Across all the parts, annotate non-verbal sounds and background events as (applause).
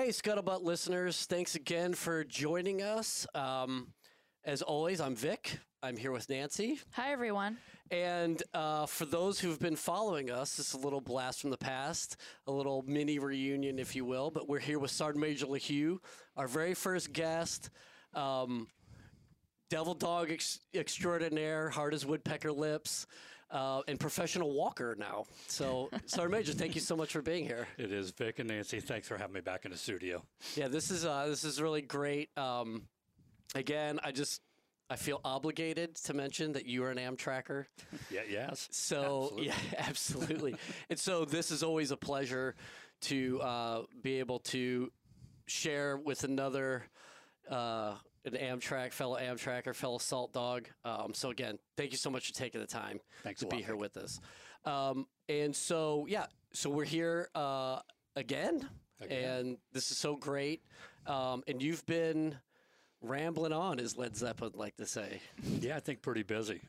Hey, Scuttlebutt listeners, thanks again for joining us. Um, as always, I'm Vic. I'm here with Nancy. Hi, everyone. And uh, for those who've been following us, this is a little blast from the past, a little mini reunion, if you will. But we're here with Sergeant Major LeHew, our very first guest. Um, devil dog ex- extraordinaire, hard as woodpecker lips, uh, and professional walker now. So, Sergeant Major, thank you so much for being here. It is Vic and Nancy. Thanks for having me back in the studio. Yeah, this is uh, this is really great. Um, again, I just I feel obligated to mention that you are an Amtracker. Yeah, yes. So Absolutely. yeah, (laughs) absolutely. and so this is always a pleasure to uh, be able to share with another uh, an Amtrak fellow Amtracker, fellow Salt Dog. Um, so again, thank you so much for taking the time Thanks to be lot, here with us. Um, and so yeah, so we're here uh, again, Again. and this is so great. Um, and you've been rambling on, as Led Zeppelin like to say. Yeah, I think pretty busy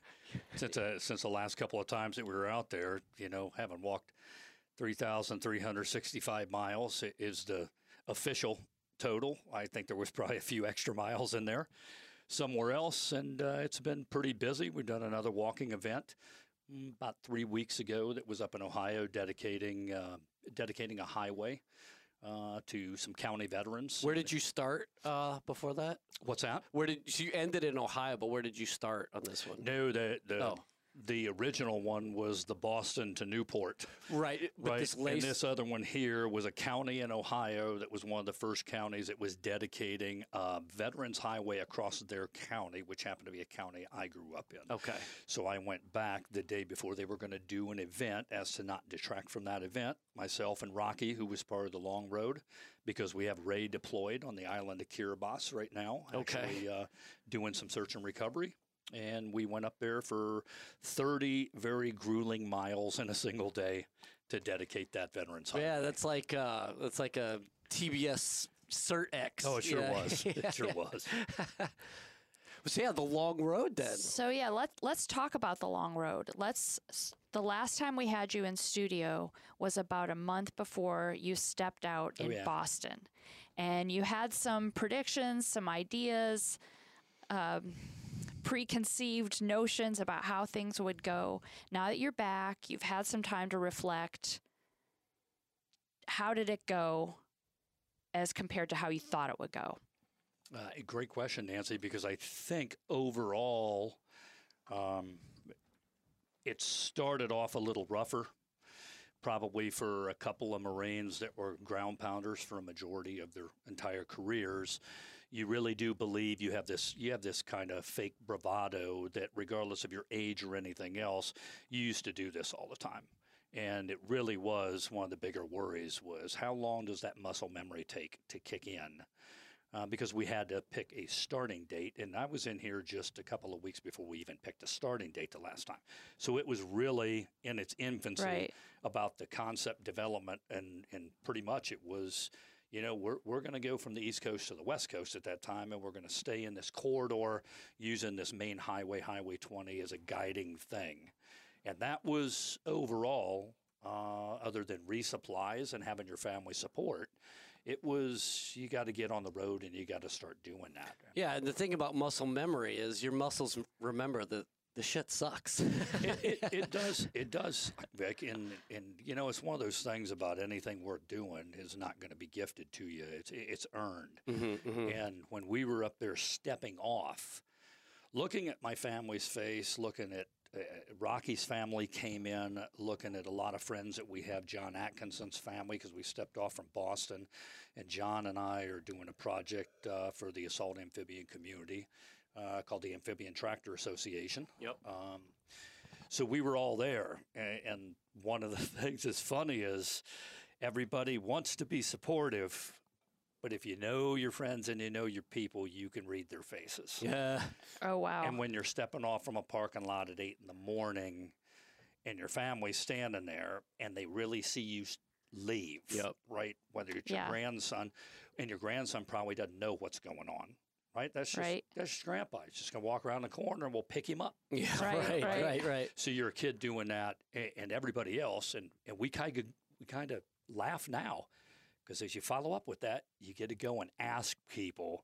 since uh, since the last couple of times that we were out there. You know, having walked three thousand three hundred sixty five miles is the official total. I think there was probably a few extra miles in there somewhere else, and uh, it's been pretty busy. We've done another walking event mm, about three weeks ago that was up in Ohio, dedicating uh, dedicating a highway. Uh, to some county veterans. Where did you start uh, before that? What's that? Where did so you ended in Ohio? But where did you start on this one? No, the the Oh. The original one was the Boston to Newport. Right, but Right, this and this other one here was a county in Ohio that was one of the first counties that was dedicating a Veterans Highway across their county, which happened to be a county I grew up in. Okay. So I went back the day before they were going to do an event as to not detract from that event. Myself and Rocky, who was part of the long road, because we have Ray deployed on the island of Kiribati right now, Okay. actually uh, doing some search and recovery. And we went up there for 30 very grueling miles in a single day to dedicate that Veterans Highway. yeah, that's like uh, that's like a TBS Cert X. Oh, it sure Yeah. was. (laughs) It sure was. (laughs) So yeah, the long road then. So yeah, let's let's talk about the long road. Let's. The last time we had you in studio was about a month before you stepped out in yeah. Boston, and you had some predictions, some ideas, um, preconceived notions about how things would go. Now that you're back, you've had some time to reflect. How did it go, as compared to how you thought it would go? Uh, great question, Nancy, because I think overall um, it started off a little rougher, probably for a couple of Marines that were ground pounders for a majority of their entire careers. You really do believe you have this you have this kind of fake bravado that regardless of your age or anything else, you used to do this all the time. And it really was one of the bigger worries was how long does that muscle memory take to kick in? uh, because we had to pick a starting date. And I was in here just a couple of weeks before we even picked a starting date the last time. So it was really in its infancy Right. about the concept development. And, and pretty much it was, you know, we're, we're going to go from the East Coast to the West Coast at that time, and we're going to stay in this corridor using this main highway, Highway 20, as a guiding thing. And that was overall uh, other than resupplies and having your family support, it was you got to get on the road and you got to start doing that. Yeah, and the thing about muscle memory is your muscles remember that the shit sucks. it, it, it (laughs) does. It does, Vic. And and you know, it's one of those things about anything worth doing is not going to be gifted to you. It's it's earned. And when we were up there stepping off, looking at my family's face, looking at uh, Rocky's family came in, looking at a lot of friends that we have. John Atkinson's family, because we stepped off from Boston, and John and I are doing a project uh, for the assault amphibian community uh, called the Amphibian Tractor Association. Yep. So we were all there, and one of the (laughs) things that's funny is everybody wants to be supportive, but if you know your friends and you know your people, you can read their faces. yeah. Oh wow! And when you're stepping off from a parking lot at eight in the morning, and your family's standing there, and they really see you s- leave, Yep. right? Whether it's your Yeah. grandson, and your grandson probably doesn't know what's going on. Right, that's just Right. that's just grandpa. He's just gonna walk around the corner and we'll pick him up. Yeah, Right, right, right, right. right, So you're a kid doing that, a- and everybody else, and, and we kind of we kind of laugh now Because as you follow up with that, you get to go and ask people.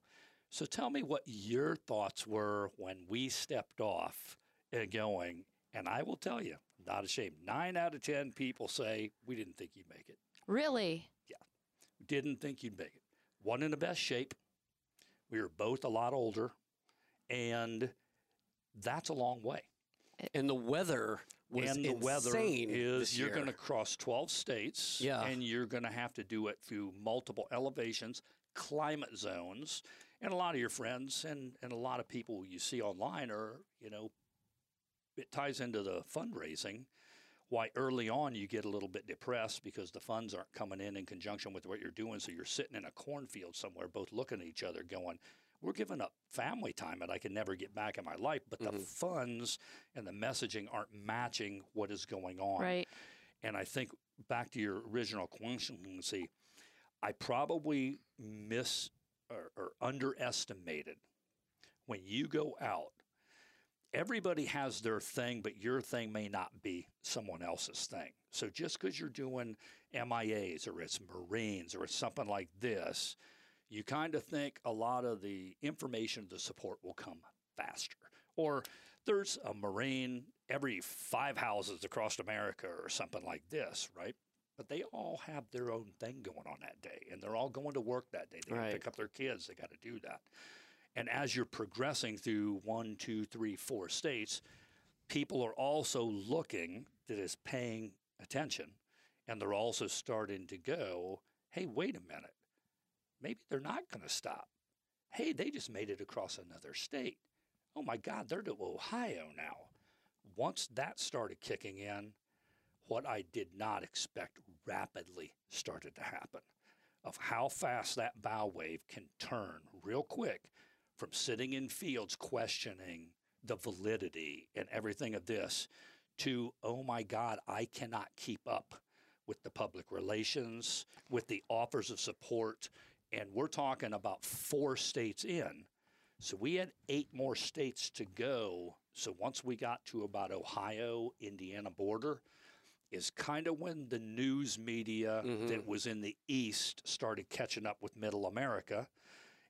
So tell me what your thoughts were when we stepped off and going. And I will tell you, not ashamed. Nine out of 10 people say, We didn't think you'd make it. Really? Yeah, didn't think you'd make it. One in the best shape. We were both a lot older. And that's a long way. And the weather was and the weather is this you're going to cross 12 states Yeah. and you're going to have to do it through multiple elevations climate zones and a lot of your friends and, and a lot of people you see online are you know it ties into the fundraising why early on you get a little bit depressed because the funds aren't coming in in conjunction with what you're doing so you're sitting in a cornfield somewhere both looking at each other going we're giving up family time that I can never get back in my life, but the Mhm. funds and the messaging aren't matching what is going on. Right. And I think back to your original question, see, I probably miss or, or underestimated when you go out. Everybody has their thing, but your thing may not be someone else's thing. So just because you're doing MIAs or it's Marines or it's something like this, you kind of think a lot of the information, the support will come faster. Or there's a Marine every five houses across America or something like this, right? But they all have their own thing going on that day, and they're all going to work that day. They Right. pick up their kids. They got to do that. And as you're progressing through one, two, three, four states, people are also looking that is paying attention, and they're also starting to go, "Hey, wait a minute maybe they're not going to stop. Hey, they just made it across another state. Oh my God, they're to Ohio now. Once that started kicking in, what I did not expect rapidly started to happen of how fast that bow wave can turn real quick from sitting in fields questioning the validity and everything of this to, oh my God, I cannot keep up with the public relations, with the offers of support. And we're talking about four states in. So we had eight more states to go. So once we got to about Ohio, Indiana border, is kind of when the news media mm-hmm. that was in the east started catching up with middle America.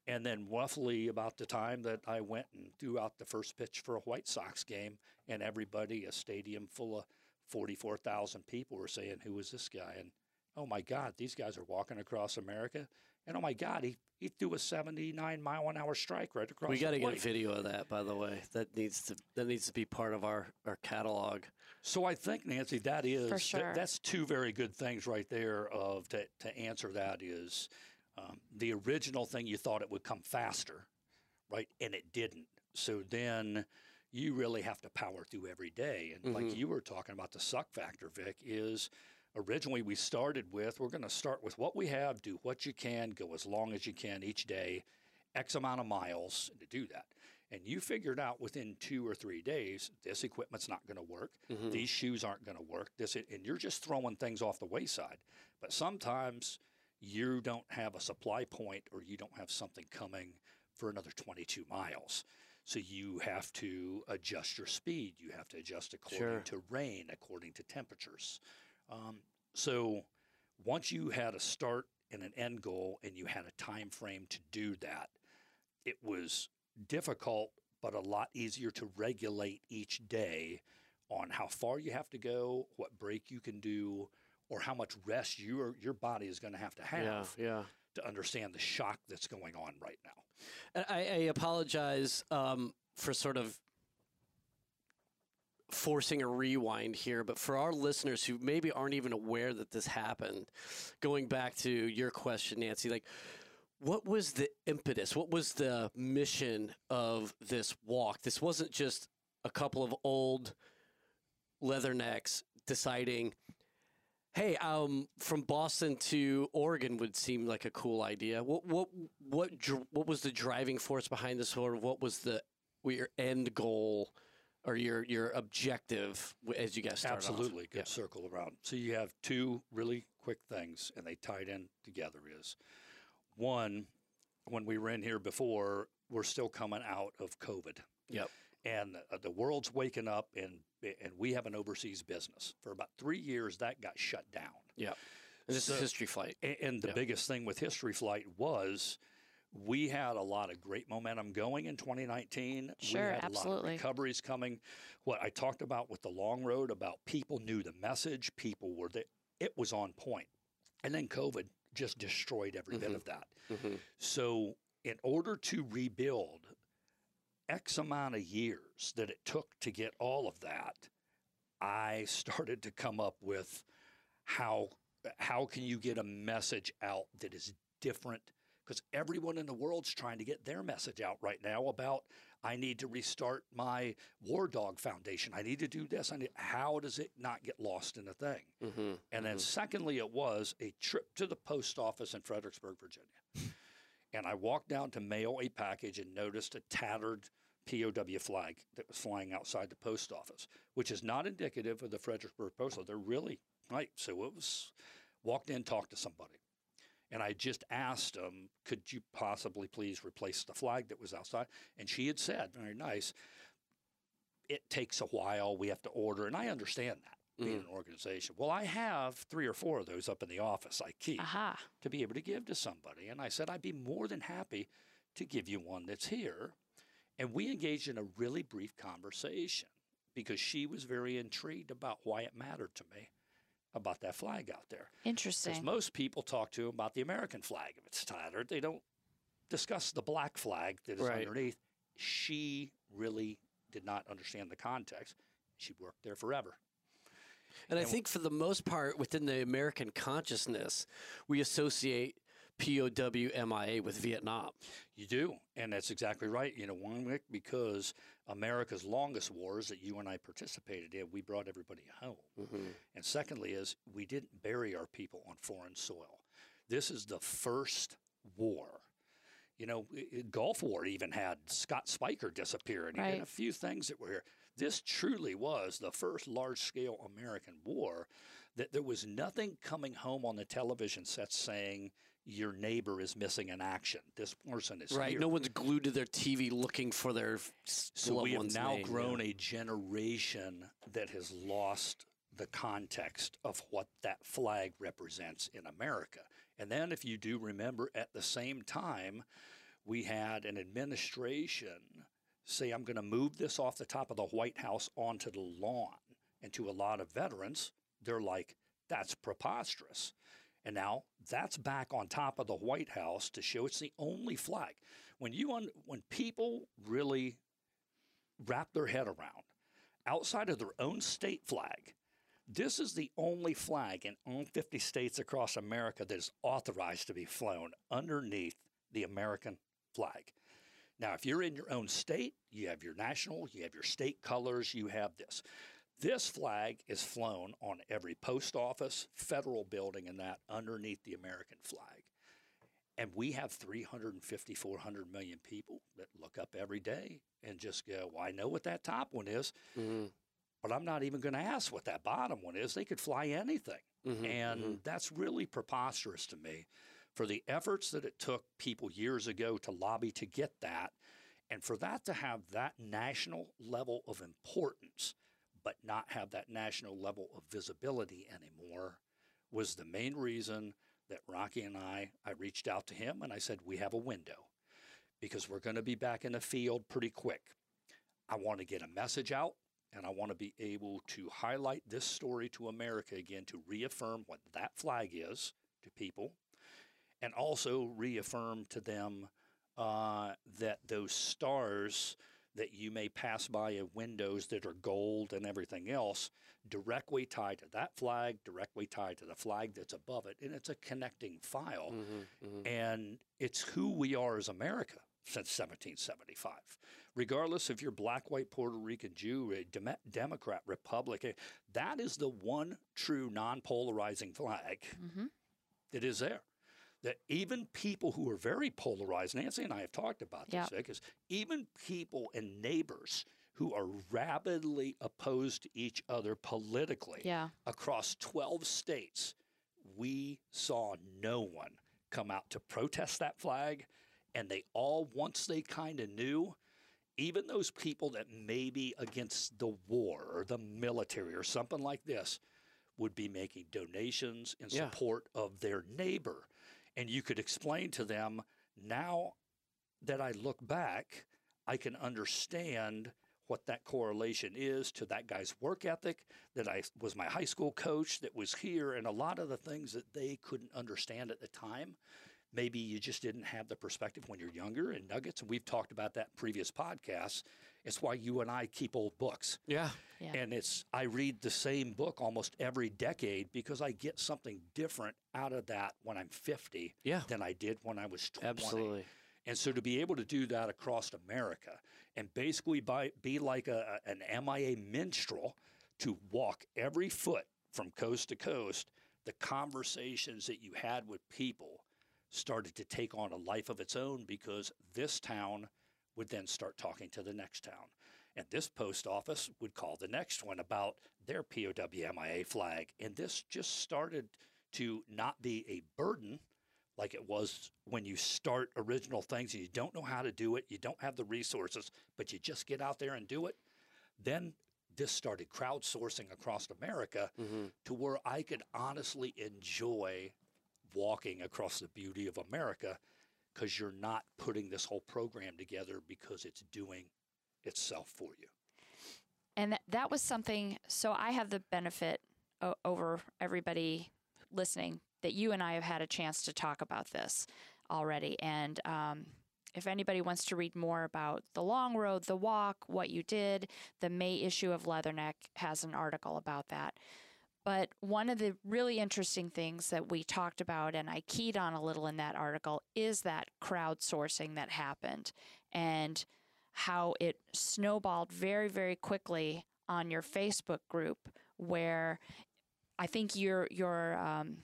And then roughly about the time that I went and threw out the first pitch for a White Sox game, and everybody, a stadium full of 44,000 people, were saying, Who is this guy? And oh my God, these guys are walking across America. And oh my God, he, he threw a 79 mile an hour strike right across we got got to to get video of that, by the way. That needs to that needs to be part of our our catalog. So I think Nancy, that is that- that's two very good things right there. Of to to answer that is um, the original thing you thought it would come faster, right, and it didn't. So then you really have to power through every day. And like Mhm. you were talking about, the suck factor, Vic, is originally we started with we're going to start with what we have, do what you can, go as long as you can each day, X amount of miles to do that. And you figured out within two or three days, this equipment's not going to work. Mhm. These shoes aren't going to work. This, and you're just throwing things off the wayside. But sometimes you don't have a supply point or you don't have something coming for another 22 miles. So you have to adjust your speed. You have to adjust according Sure. to rain, according to temperatures. Um, so once you had a start and an end goal and you had a time frame to do that, it was difficult but a lot easier to regulate each day on how far you have to go, what break you can do, or how much rest your your body is going to have to have Yeah, yeah. to understand the shock that's going on right now. And I, I apologize um, for sort of forcing a rewind here, but for our listeners who maybe aren't even aware that this happened, going back to your question, Nancy, like, what was the impetus? What was the mission of this walk? This wasn't just a couple of old leathernecks deciding, hey, um, from Boston to Oregon would seem like a cool idea. What what what what was the driving force behind this? Or what was the your end goal or your your objective as you guys started off? Absolutely, good Yeah. circle around. So you have two really quick things, and they tied in together. Is one, when we were in here before, we're still coming out of COVID. Yep. and uh, the world's waking up and and we have an overseas business for about three years that got shut down Yep. This So- is History Flight. A- And the Yeah. biggest thing with History Flight was we had a lot of great momentum going in 2019. Sure, we had a lot absolutely. of recoveries coming. What I talked about with the long road about people knew the message, people were there. It was on point. And then COVID just destroyed every bit Mhm. of that. Mhm. So, in order to rebuild X amount of years that it took to get all of that, I started to come up with how how can you get a message out that is different because everyone in the world's trying to get their message out right now about I need to restart my War Dog Foundation. I need to do this. I need, how does it not get lost in a thing? Mhm. And then, secondly, it was a trip to the post office in Fredericksburg, Virginia. And I walked down to mail a package and noticed a tattered POW flag that was flying outside the post office, which is not indicative of the Fredericksburg Post Office. They're really right. So it was walked in, talked to somebody. And I just asked them, could you possibly please replace the flag that was outside? And she had said, very nice, it takes a while. We have to order. And I understand that being mm. an organization. Well, I have three or four of those up in the office I keep Aha. to be able to give to somebody. And I said, I'd be more than happy to give you one that's here. And we engaged in a really brief conversation because she was very intrigued about why it mattered to me about that flag out there. Interesting. Because most people talk to them about the American flag if it's tattered. They don't discuss the black flag that is Right. underneath. She really did not understand the context. She worked there forever. And I think for the most part, within the American consciousness, we associate POW MIA with Vietnam. You do, and that's exactly right. You know, one Rick, because America's longest wars that you and I participated in, we brought everybody home. Mm-hmm. And secondly, is we didn't bury our people on foreign soil. This is the first war. You know, i- i- Gulf War even had Scott Speicher disappear, and, Right. and a few things that were here. This truly was the first large-scale American war. That there was nothing coming home on the television sets saying your neighbor is missing in action. This person is Right. here. No one's glued to their TV looking for their So we have now name, yeah. grown a generation that has lost the context of what that flag represents in America. And then, if you do remember, at the same time, we had an administration say, I'm going to move this off the top of the White House onto the lawn. And to a lot of veterans, they're like, that's preposterous. And now that's back on top of the White House to show it's the only flag. When you un- when people really wrap their head around outside of their own state flag, this is the only flag in all 50 states across America that is authorized to be flown underneath the American flag. Now, if you're in your own state, you have your national, you have your state colors, you have this. This flag is flown on every post office, federal building, and that underneath the American flag. And we have 350, 400 million people that look up every day and just go, Well, I know what that top one is, Mhm. but I'm not even going to ask what that bottom one is. They could fly anything. Mhm, And mhm. that's really preposterous to me for the efforts that it took people years ago to lobby to get that. And for that to have that national level of importance, but not have that national level of visibility anymore, was the main reason that Rocky and I, I reached out to him and I said, We have a window because we're going to be back in the field pretty quick. I want to get a message out and I want to be able to highlight this story to America again to reaffirm what that flag is to people and also reaffirm to them uh, that those stars that you may pass by in windows that are gold and everything else directly tied to that flag, directly tied to the flag that's above it. And it's a connecting file. Mhm, mhm. And it's who we are as America since 1775. Regardless if you're black, white, Puerto Rican, Jew, a Dem- Democrat, Republican, that is the one true non polarizing flag hmm that is there. That even people who are very polarized, Nancy and I have talked about this, Yep. because even people and neighbors who are rabidly opposed to each other politically Yeah. across 12 states, we saw no one come out to protest that flag. And they all, once they kind of knew, even those people that may be against the war or the military or something like this, would be making donations in Yeah. support of their neighbor. And you could explain to them now that I look back, I can understand what that correlation is to that guy's work ethic, that I was my high school coach that was here, and a lot of the things that they couldn't understand at the time. Maybe you just didn't have the perspective when you're younger and nuggets. And we've talked about that in previous podcasts. It's why you and I keep old books. Yeah. Yeah. And it's I read the same book almost every decade because I get something different out of that when I'm 50 Yeah. than I did when I was 20. Absolutely. And so to be able to do that across America and basically by, be like a, an MIA minstrel to walk every foot from coast to coast, the conversations that you had with people started to take on a life of its own because this town would then start talking to the next town. And this post office would call the next one about their POWMIA flag. And this just started to not be a burden like it was when you start original things and you don't know how to do it, you don't have the resources, but you just get out there and do it. Then this started crowdsourcing across America Mhm. to where I could honestly enjoy walking across the beauty of America because you're not putting this whole program together because it's doing itself for you. and that, was something so i have the benefit o- over everybody listening that you and i have had a chance to talk about this already and um, if anybody wants to read more about the long road the walk what you did the may issue of leatherneck has an article about that but one of the really interesting things that we talked about and i keyed on a little in that article is that crowdsourcing that happened and how it snowballed very, very quickly on your Facebook group, where I think your your um,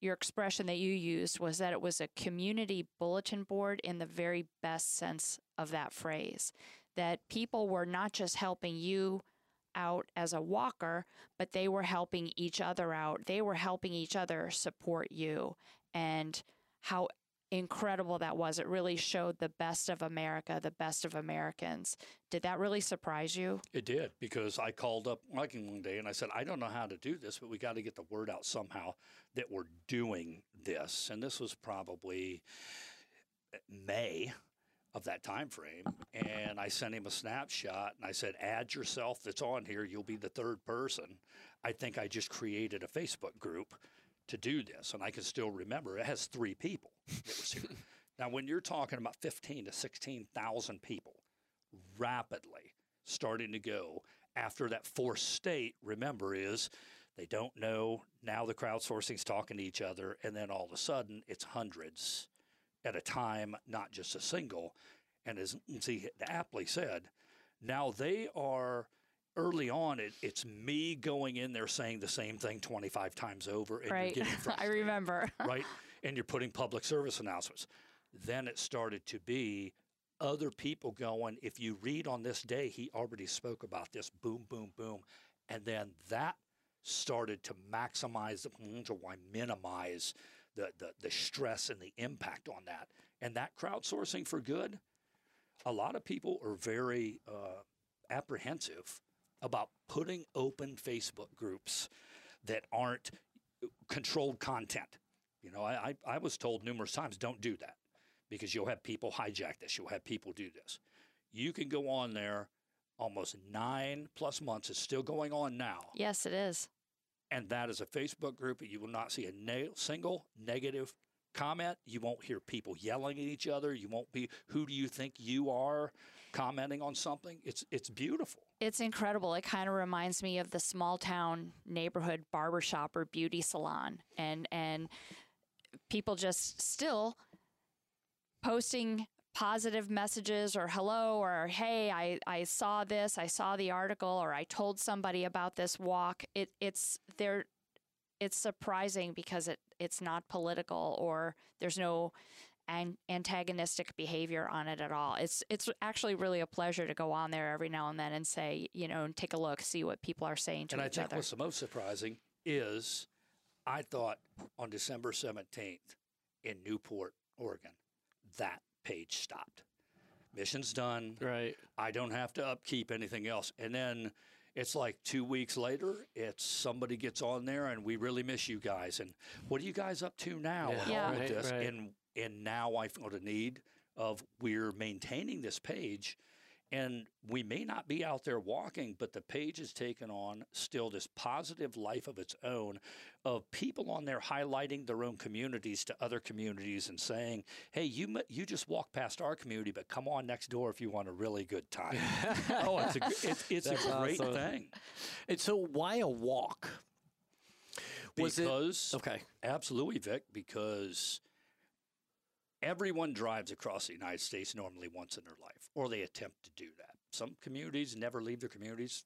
your expression that you used was that it was a community bulletin board in the very best sense of that phrase. That people were not just helping you out as a walker, but they were helping each other out. They were helping each other support you, and how incredible that was. It really showed the best of America, the best of Americans. Did that really surprise you? It did because I called up Michael one day and I said, I don't know how to do this, but we got to get the word out somehow that we're doing this. And this was probably May of that time frame. And I sent him a snapshot and I said, add yourself that's on here. You'll be the third person. I think I just created a Facebook group to do this. And I can still remember it has three people that was here. (laughs) now, when you're talking about 15 to 16,000 people rapidly starting to go after that fourth state, remember, is they don't know. Now the crowdsourcing's talking to each other. And then all of a sudden, it's hundreds at a time, not just a single. And as Nancy aptly said, now they are early on. It, it's me going in there saying the same thing 25 times over, and right. you're getting (laughs) I remember. right? And you're putting public service announcements. Then it started to be other people going, if you read on this day, he already spoke about this, boom, boom, boom. And then that started to maximize the or why minimize the, the, the stress and the impact on that. And that crowdsourcing for good, a lot of people are very uh, apprehensive about putting open Facebook groups that aren't controlled content. You know, I, I, I was told numerous times, don't do that because you'll have people hijack this. You'll have people do this. You can go on there almost nine plus months. It's still going on now. yes, it is. And that is a Facebook group. You will not see a ne- single negative comment. You won't hear people yelling at each other. You won't be, who do you think you are commenting on something? It's, it's beautiful. It's incredible. It kind of reminds me of the small town neighborhood barbershop or beauty salon and and people just still posting positive messages or hello or hey I, I saw this i saw the article or i told somebody about this walk it it's there it's surprising because it it's not political or there's no an- antagonistic behavior on it at all. It's it's actually really a pleasure to go on there every now and then and say, you know, and take a look, see what people are saying to and I think other. what's the most surprising is I thought on December 17th in Newport, Oregon, that page stopped. Mission's done. Right. I don't have to upkeep anything else. And then It's like two weeks later, it's somebody gets on there and we really miss you guys. And what are you guys up to now? Yeah, Yeah. right, right. And and now I feel the need of we're maintaining this page and we may not be out there walking, but the page has taken on still this positive life of its own of people on there highlighting their own communities to other communities and saying, hey, you, you just walk past our community, but come on next door if you want a really good time. (laughs) oh, it's a, it's, it's a great awesome. thing. And so, why a walk? Was it- Because, Okay. absolutely, Vic, because everyone drives across the United States normally once in their life, or they attempt to do that. Some communities never leave their communities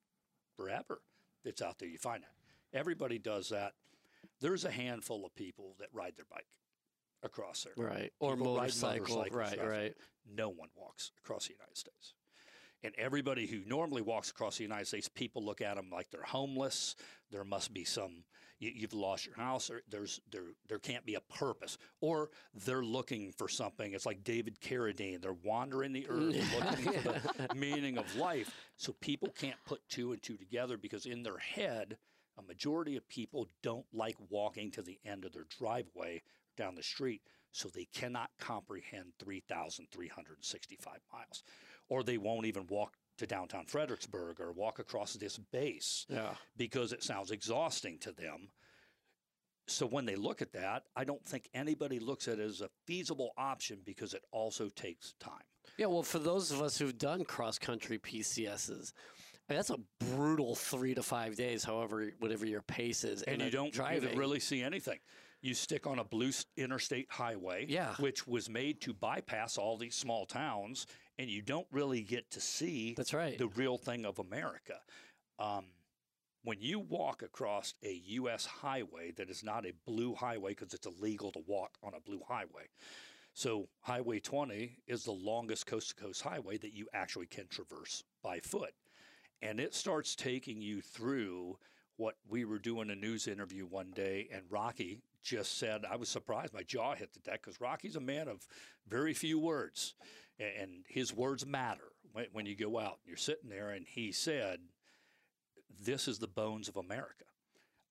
forever. It's out there, you find that. Everybody does that. There's a handful of people that ride their bike across there. Right. Or People motorcycle. Right, right. No one walks across the United States. And everybody who normally walks across the United States, people look at them like they're homeless. There must be some, you, you've lost your house, or there's there there can't be a purpose, or they're looking for something. It's like David Carradine. They're wandering the earth, looking for the (laughs) meaning of life. So people can't put two and two together because in their head, a majority of people don't like walking to the end of their driveway down the street, so they cannot comprehend 3,365 miles. Or they won't even walk to downtown Fredericksburg or walk across this base Yeah. because it sounds exhausting to them. So when they look at that, I don't think anybody looks at it as a feasible option because it also takes time. Yeah. Well, for those of us who've done cross country PCSs, that's a brutal three to five days, however, whatever your pace is. and in you don't driving. really see anything. You stick on a blue interstate highway, Yeah. which was made to bypass all these small towns, and you don't really get to see That's right. the real thing of America. Um, when you walk across a U.S. highway that is not a blue highway because it's illegal to walk on a blue highway. So, Highway 20 is the longest coast to coast highway that you actually can traverse by foot. And it starts taking you through what we were doing a news interview one day, and Rocky just said, I was surprised. My jaw hit the deck because Rocky's a man of very few words, and his words matter when, you go out. You're sitting there, and he said, This is the bones of America.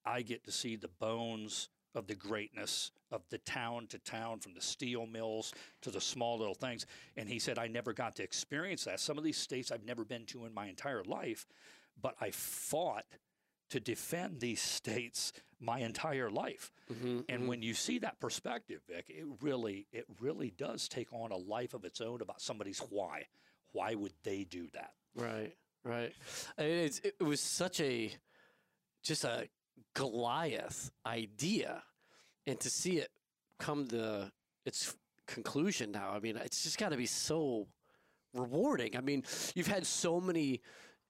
I get to see the bones of the greatness of the town to town, from the steel mills to the small little things. And he said, I never got to experience that. Some of these states I've never been to in my entire life, but I fought to defend these (laughs) states my entire life. Mhm, And mhm. when you see that perspective, Vic, it really, it really does take on a life of its own about somebody's why. Why would they do that? Right, right. It was such a, just a Goliath idea, and to see it come to its conclusion now. I mean, it's just got to be so rewarding. I mean, you've had so many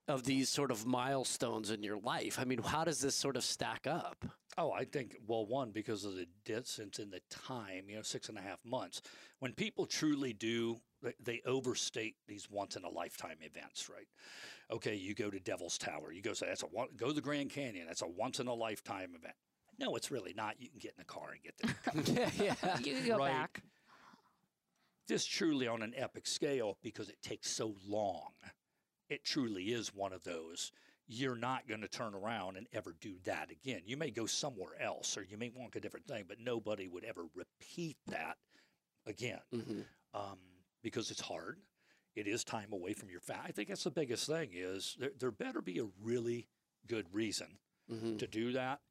of these sort of milestones in your life. I mean, how does this sort of stack up? Oh, I think, well, one, because of the distance and the time, you know, six and a half months. When people truly do, they, they overstate these once in a lifetime events, right? Okay, you go to Devil's Tower, you go say, that's a one, go to the Grand Canyon, that's a once in a lifetime event. No, it's really not. You can get in the car and get there. (laughs) yeah, yeah. You can go Right. back. this truly on an epic scale because it takes so long. It truly is one of those. You're not going to turn around and ever do that again. You may go somewhere else or you may want a different thing, but nobody would ever repeat that again Mhm. um, because it's hard. It is time away from your family. I think that's the biggest thing is there, there better be a really good reason Mhm. to do that.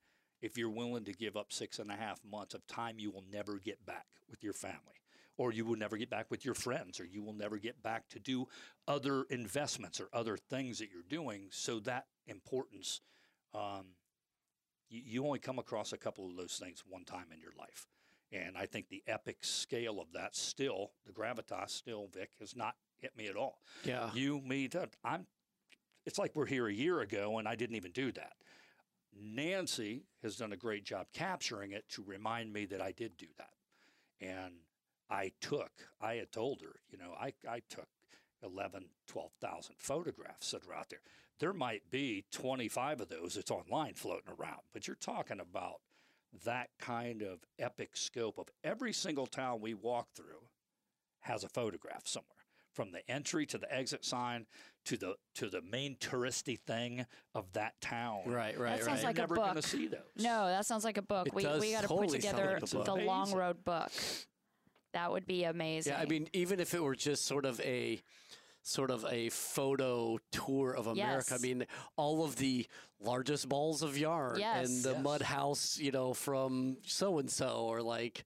If you're willing to give up six and a half months of time you will never get back with your family, or you will never get back with your friends, or you will never get back to do other investments or other things that you're doing. So that importance, um, you, you only come across a couple of those things one time in your life. And I think the epic scale of that still, the gravitas still, Vic, has not hit me at all yeah. you, me, that I'm. It's like we're here a year ago, and I didn't even do that. Nancy has done a great job capturing it to remind me that I did do that, and I took. I had told her, you know, I I took 11, 12,000 photographs that are out there. There might be 25 of those that's online floating around, but you're talking about that kind of epic scope of every single town we walk through has a photograph somewhere from the entry to the exit sign to the to the main touristy thing of that town. Right, right, That sounds right. You're like a never going to book. see those. No, that sounds like a book. It we we got to put together like a the long road book. That would be amazing. Yeah, I mean, even if it were just sort of a sort of a photo tour of America. I mean, all of the largest balls of yarn Yes. and the Yes. mud house, you know, from so and so, or like,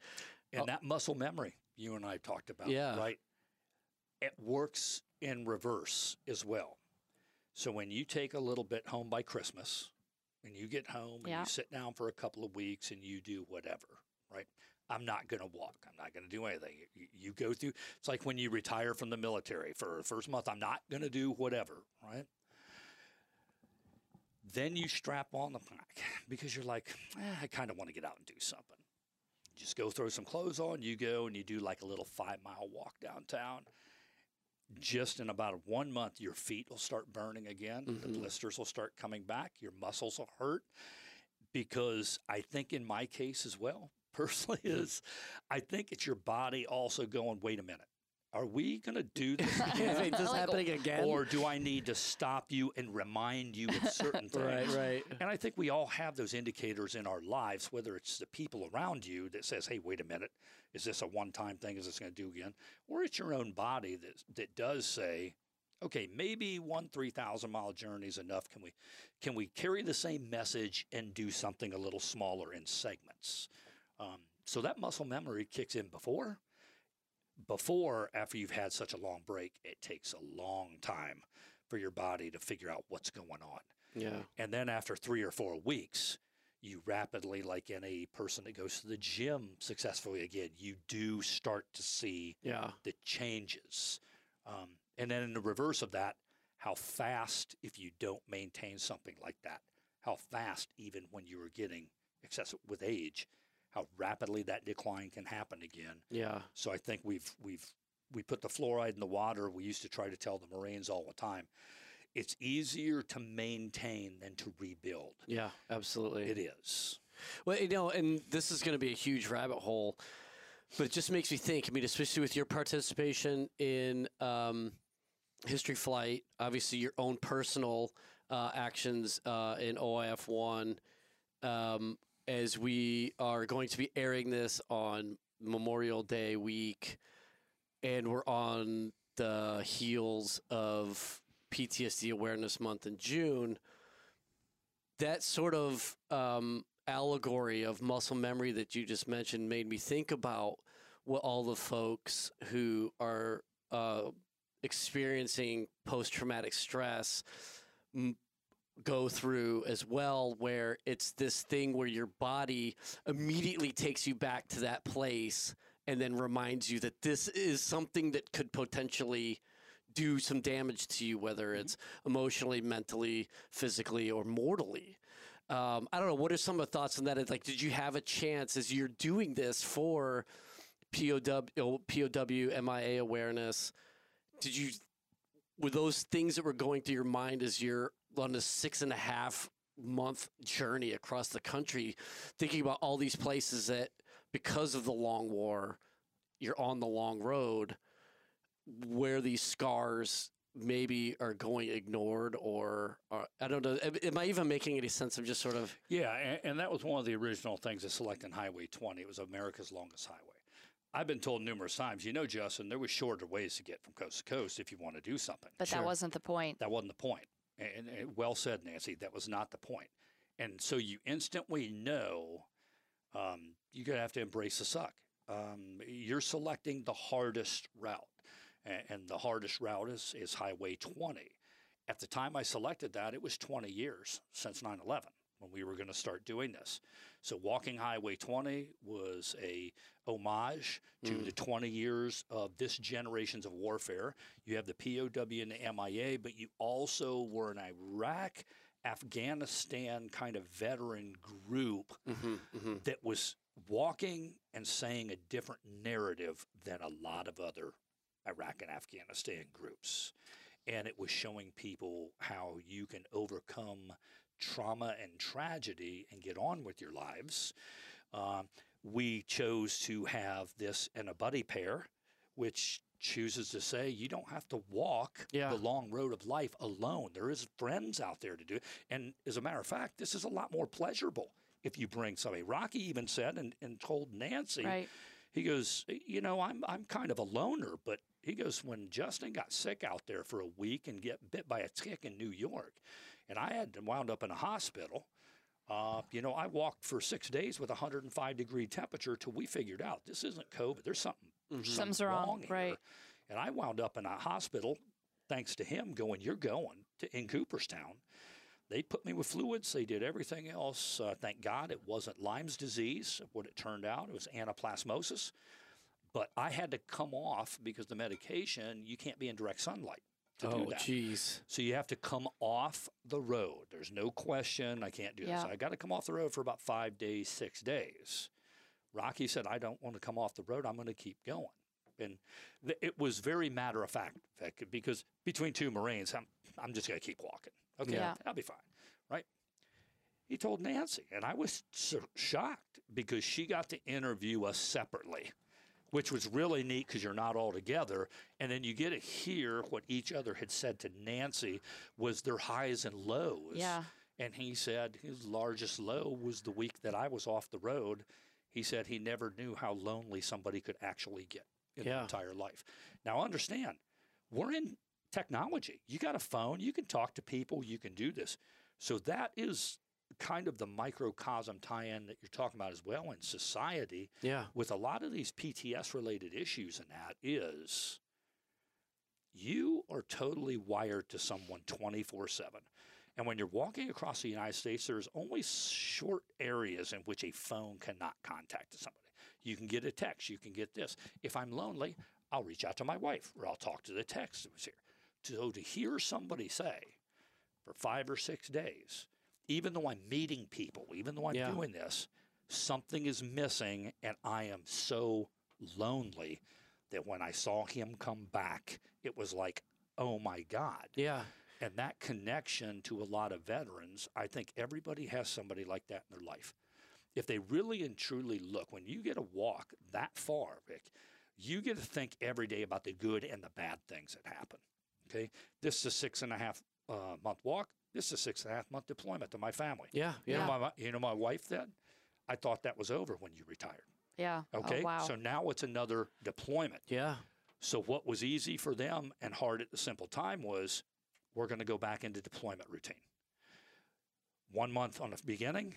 And uh, that muscle memory you and I talked about, Yeah. right? It works in reverse as well. So when you take a little bit home by Christmas and you get home and Yeah. you sit down for a couple of weeks and you do whatever, right? I'm not going to walk. I'm not going to do anything. You, you go through, it's like when you retire from the military for the first month, I'm not going to do whatever, right? Then you strap on the pack because you're like, eh, I kind of want to get out and do something. Just go throw some clothes on. You go and you do like a little five mile walk downtown. Just in about one month, your feet will start burning again. The Mhm. blisters will start coming back. Your muscles will hurt because I think in my case as well, personally, (laughs) is I think it's your body also going, wait a minute, are we going to do this (laughs) again? is this Like, happening again? or do I need to stop you and remind you of certain (laughs) things? right, right. And I think we all have those indicators in our lives, whether it's the people around you that says, "Hey, wait a minute, is this a one-time thing? Is this going to do again?" Or it's your own body that that does say, "Okay, maybe one three thousand mile journey is enough. Can we can we carry the same message and do something a little smaller in segments?" Um, so that muscle memory kicks in before. Before, after you've had such a long break, it takes a long time for your body to figure out what's going on. Yeah. And then after three or four weeks, you rapidly, like any person that goes to the gym successfully again, you do start to see Yeah. the changes. Um, and then in the reverse of that, how fast, if you don't maintain something like that, how fast, even when you are getting excessive with age, how rapidly that decline can happen again. Yeah. So I think we've we've we put the fluoride in the water. We used to try to tell the Marines all the time, it's easier to maintain than to rebuild. Yeah. Absolutely. It is. Well, you know, and this is going to be a huge rabbit hole, but it just makes me think. I mean, especially with your participation in um, History Flight, obviously your own personal uh, actions uh, in OIF one, um, as we are going to be airing this on Memorial Day week, and we're on the heels of PTSD Awareness Month in June. That sort of um, allegory of muscle memory that you just mentioned made me think about what all the folks who are uh, experiencing post traumatic stress go through as well, where it's this thing where your body immediately takes you back to that place and then reminds you that this is something that could potentially do some damage to you, whether it's emotionally, mentally, physically, or mortally. Um, I don't know. What are some of the thoughts on that? It's Like, did you have a chance as you're doing this for POW, oh, POW MIA awareness? Did you were those things that were going through your mind as you're on a six and a half month journey across the country, thinking about all these places that because of the long war, you're on the long road, where these scars maybe are going ignored or, or I don't know. Am- Am I even making any sense? I'm just sort of Yeah, and, and that was one of the original things of selecting Highway 20. It was America's longest highway. I've been told numerous times, you know, Justin, there was shorter ways to get from coast to coast if you want to do something. but Sure. that wasn't the point. That wasn't the point. And, and well said, Nancy. That was not the point. And so you instantly know um, you're going to have to embrace the suck. Um, you're selecting the hardest route. And, and the hardest route is, is Highway 20. At the time I selected that, it was 20 years since 9 11 when we were going to start doing this. So walking Highway 20 was a homage to Mm. the 20 years of this generations of warfare. You have the POW and the MIA, but you also were an Iraq, Afghanistan kind of veteran group mhm, mhm. that was walking and saying a different narrative than a lot of other Iraq and Afghanistan groups. And it was showing people how you can overcome trauma and tragedy and get on with your lives. Um, we chose to have this in a buddy pair, which chooses to say you don't have to walk Yeah. the long road of life alone. There is friends out there to do it. And as a matter of fact, this is a lot more pleasurable if you bring somebody. Rocky even said and, and told Nancy, Right. he goes, you know, I'm I'm kind of a loner, but he goes, when Justin got sick out there for a week and get bit by a tick in New York, and I had to wound up in a hospital. Uh, you know, I walked for six days with a 105 degree temperature till we figured out this isn't COVID. There's something, Mhm. Something's wrong, here. right. And I wound up in a hospital, thanks to him going, You're going to in Cooperstown. They put me with fluids. They did everything else. Uh, thank God it wasn't Lyme's disease. What it turned out, it was anaplasmosis. But I had to come off because the medication, you can't be in direct sunlight to do Oh, that. jeez. So you have to come off the road. There's no question I can't do Yeah. this. I got to come off the road for about five days, six days. Rocky said, I don't want to come off the road. I'm going to keep going. And th- it was very matter of fact, because between two Marines, I'm, I'm just going to keep walking. Okay, Yeah. I'll be fine. Right? He told Nancy, and I was so shocked because she got to interview us separately, which was really neat because you're not all together. And then you get to hear what each other had said to Nancy was their highs and lows. Yeah. And he said his largest low was the week that I was off the road. He said he never knew how lonely somebody could actually get in their entire life. Now, understand, we're in technology. You got a phone, you can talk to people, you can do this. So that is kind of the microcosm tie in that you're talking about as well in society Yeah. with a lot of these PTS related issues and that is you are totally wired to someone 24 7. And when you're walking across the United States, there's only short areas in which a phone cannot contact somebody. You can get a text, you can get this. If I'm lonely, I'll reach out to my wife or I'll talk to the text that was here. So to hear somebody say for five or six days, even though I'm meeting people, even though I'm Yeah. doing this, something is missing and I am so lonely that when I saw him come back, it was like, oh my God. Yeah. And that connection to a lot of veterans, I think everybody has somebody like that in their life. If they really and truly look, when you get a walk that far, Vic, you get to think every day about the good and the bad things that happen. Okay. This is a six and a half uh, month walk. This is a six and a half month deployment to my family. Yeah. You, know my, you know my wife then? I thought that was over when you retired. Yeah. Oh, okay. Oh, wow. So now it's another deployment. Yeah. So what was easy for them and hard at the simple time was we're going to go back into deployment routine. One month on the beginning,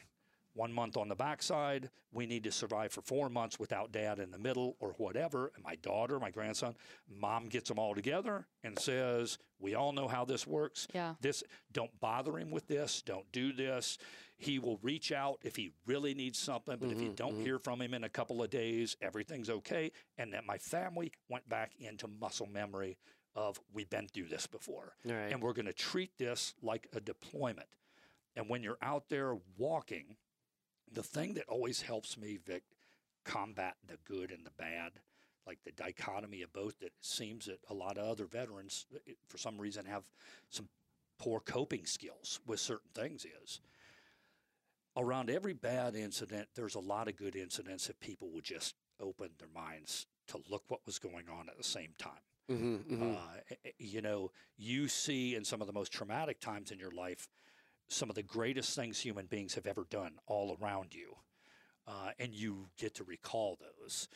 one month on the backside. We need to survive for four months without dad in the middle or whatever. And my daughter, my grandson, mom gets them all together and says, "We all know how this works. Yeah. This don't bother him with this. Don't do this. He will reach out if he really needs something. But if you Mhm, don't mhm. hear from him in a couple of days, everything's okay." And that my family went back into muscle memory of we've been through this before right. and we're going to treat this like a deployment. And when you're out there walking, the thing that always helps me, Vic, combat the good and the bad, like the dichotomy of both, that seems that a lot of other veterans, uh, for some reason, have some poor coping skills with certain things, is around every bad incident, there's a lot of good incidents if people would just open their minds to look what was going on at the same time. mm-hmm, Uh, eh, eh, you know, you see in some of the most traumatic times in your life some of the greatest things human beings have ever done all around you. Uh, and you get to recall those.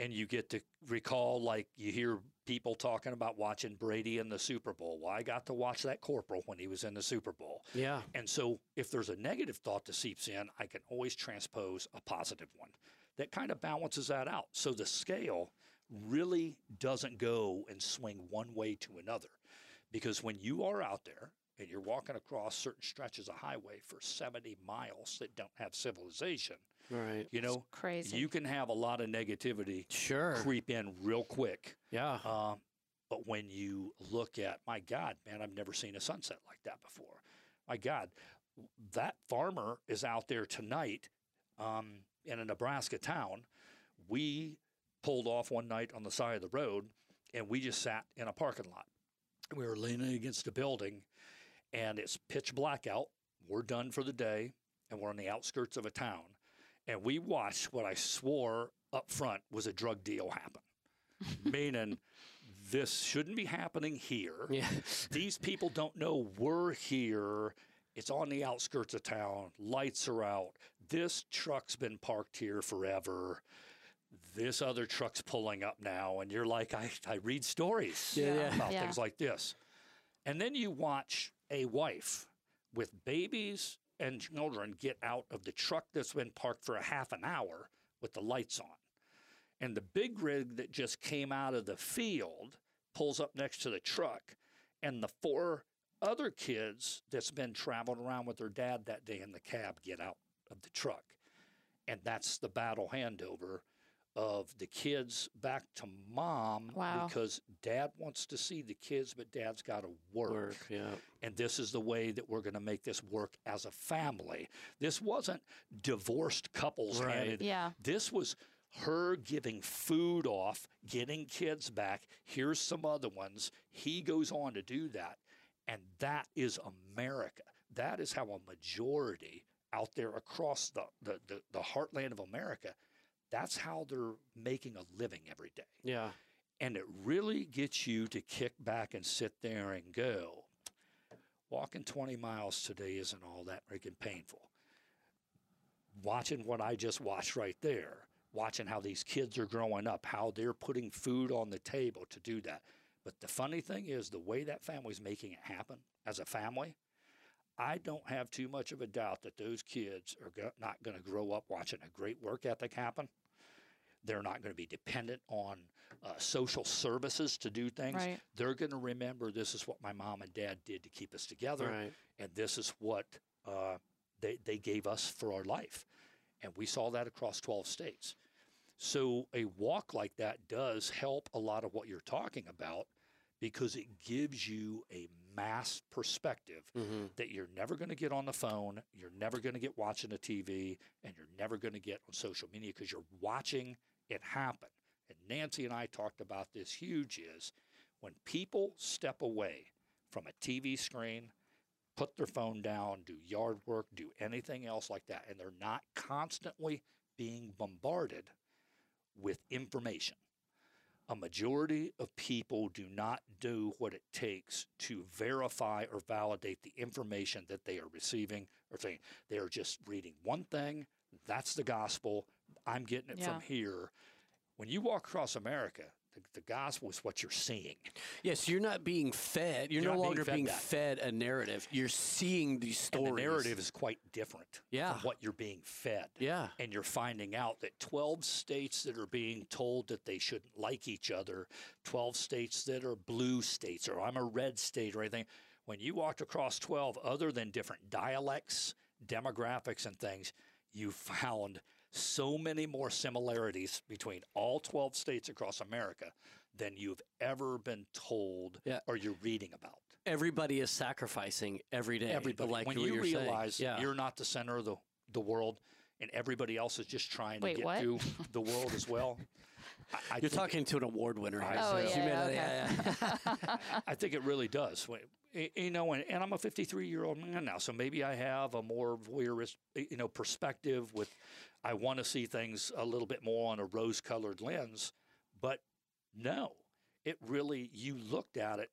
And you get to recall, like, you hear people talking about watching Brady in the Super Bowl. Well, I got to watch that corporal when he was in the Super Bowl. yeah. And so, if there's a negative thought that seeps in, I can always transpose a positive one that kind of balances that out. So, the scale really doesn't go and swing one way to another. Because when you are out there and you're walking across certain stretches of highway for 70 miles that don't have civilization, Right. you know, Crazy. you can have a lot of negativity Sure. creep in real quick. Yeah. Um, but when you look at, my God, man, I've never seen a sunset like that before. My God, that farmer is out there tonight um, in a Nebraska town. We pulled off one night on the side of the road and we just sat in a parking lot. We were leaning against a building and it's pitch black out. We're done for the day and we're on the outskirts of a town. And we watched what I swore up front was a drug deal happen (laughs) meaning this shouldn't be happening here. Yeah. These people don't know we're here. It's on the outskirts of town. Lights are out. This truck's been parked here forever. This other truck's pulling up now. And you're like, I, I read stories Yeah, yeah. about Yeah. things like this. And then you watch a wife with babies and children get out of the truck that's been parked for a half an hour with the lights on. And the big rig that just came out of the field pulls up next to the truck. And the four other kids that's been traveling around with their dad that day in the cab get out of the truck. And that's the battle handover of the kids back to mom Wow. because dad wants to see the kids, but dad's got to work. Work. Yeah. And this is the way that we're going to make this work as a family. This wasn't divorced couples Right. handed. Yeah. This was her giving food off, getting kids back. Here's some other ones. He goes on to do that. And that is America. That is how a majority out there across the, the, the, the heartland of America, that's how they're making a living every day. Yeah. And it really gets you to kick back and sit there and go, walking 20 miles today isn't all that freaking painful. Watching what I just watched right there, watching how these kids are growing up, how they're putting food on the table to do that. But the funny thing is, the way that family's making it happen as a family, I don't have too much of a doubt that those kids are go- not going to grow up watching a great work ethic happen. They're not going to be dependent on uh, social services to do things. Right. They're going to remember this is what my mom and dad did to keep us together, Right. and this is what uh, they, they gave us for our life. And we saw that across 12 states. So a walk like that does help a lot of what you're talking about because it gives you a mass perspective Mm-hmm. that you're never going to get on the phone, you're never going to get watching the TV, and you're never going to get on social media because you're watching it happen. And Nancy and I talked about this huge is when people step away from a TV screen, put their phone down, do yard work, do anything else like that, and they're not constantly being bombarded with information. A majority of people do not do what it takes to verify or validate the information that they are receiving or saying. They are just reading one thing, that's the gospel, I'm getting it Yeah. from here. When you walk across America, the, gospel is what you're seeing. Yes, you're not being fed. You're, You're no not being longer fed being fed a narrative. You're seeing these stories. And the narrative is quite different Yeah. from what you're being fed. Yeah. and you're finding out that 12 states that are being told that they shouldn't like each other, 12 states that are blue states, or I'm a red state, or anything. When you walked across 12, other than different dialects, demographics, and things, you found so many more similarities between all 12 states across America than you've ever been told Yeah. or you're reading about. Everybody is sacrificing every day. Everybody, like when you you're saying. realize yeah. you're not the center of the, the world and everybody else is just trying Wait, to get what? through the world as well. (laughs) I, I You're think talking to an award winner. I Oh, so yeah, you yeah, okay. yeah, yeah. (laughs) I think it really does. You know, and, and I'm a 53 year old man now, so maybe I have a more voyeurist, you know, perspective. With I want to see things a little bit more on a rose colored lens, but no, it really you looked at it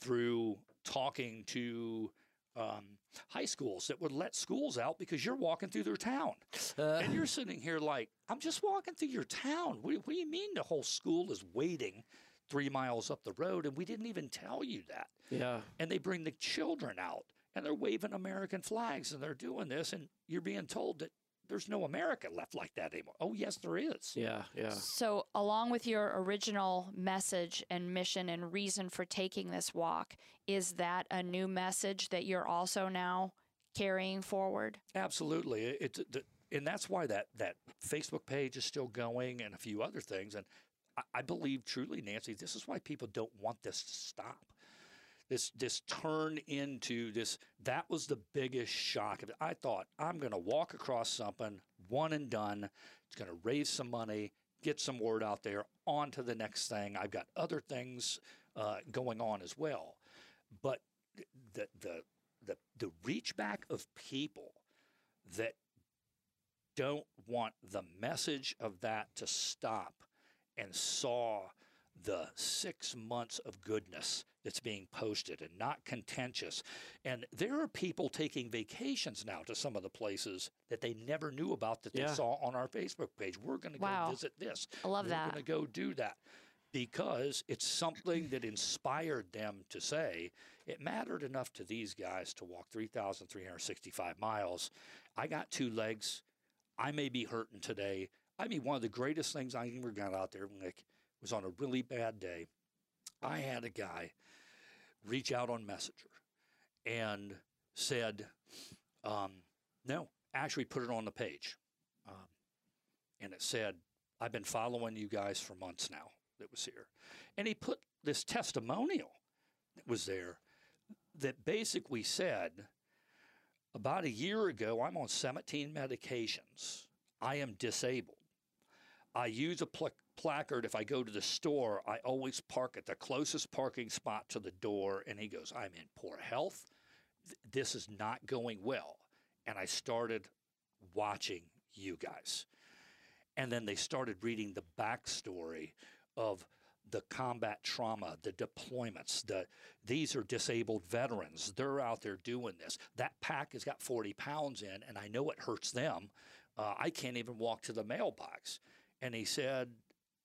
through talking to um, high schools that would let schools out because you're walking through their town. Uh, And you're sitting here like, I'm just walking through your town. What, what do you mean the whole school is waiting three miles up the road? And we didn't even tell you that. yeah. And they bring the children out and they're waving American flags and they're doing this. And you're being told that there's no America left like that anymore. Oh, yes, there is. Yeah. Yeah. So, along with your original message and mission and reason for taking this walk, is that a new message that you're also now carrying forward? Absolutely. It, it, and that's why that, that Facebook page is still going and a few other things. And I, I believe truly, Nancy, this is why people don't want this to stop. This this turn into this. That was the biggest shock. of it. I thought I'm going to walk across something, one and done. It's going to raise some money, get some word out there. On to the next thing. I've got other things uh, going on as well, but the the the the reach back of people that don't want the message of that to stop and saw the six months of goodness that's being posted and not contentious. And there are people taking vacations now to some of the places that they never knew about that Yeah. they saw on our Facebook page. We're going to Wow. go visit this. I love that. We're going to go do that because it's something that inspired them to say it mattered enough to these guys to walk 3,365 miles. I got two legs. I may be hurting today. I mean, one of the greatest things I ever got out there, Nick, was on a really bad day. I had a guy reach out on Messenger and said, um, no, actually put it on the page. Um, and it said, I've been following you guys for months now that was here. And he put this testimonial that was there that basically said, about a year ago, I'm on 17 medications. I am disabled. I use a pla- placard if I go to the store. I always park at the closest parking spot to the door. And he goes, I'm in poor health. Th- This is not going well. And I started watching you guys. And then they started reading the backstory of the combat trauma, the deployments, the these are disabled veterans. They're out there doing this. That pack has got 40 pounds in, and I know it hurts them. Uh, I can't even walk to the mailbox. And he said,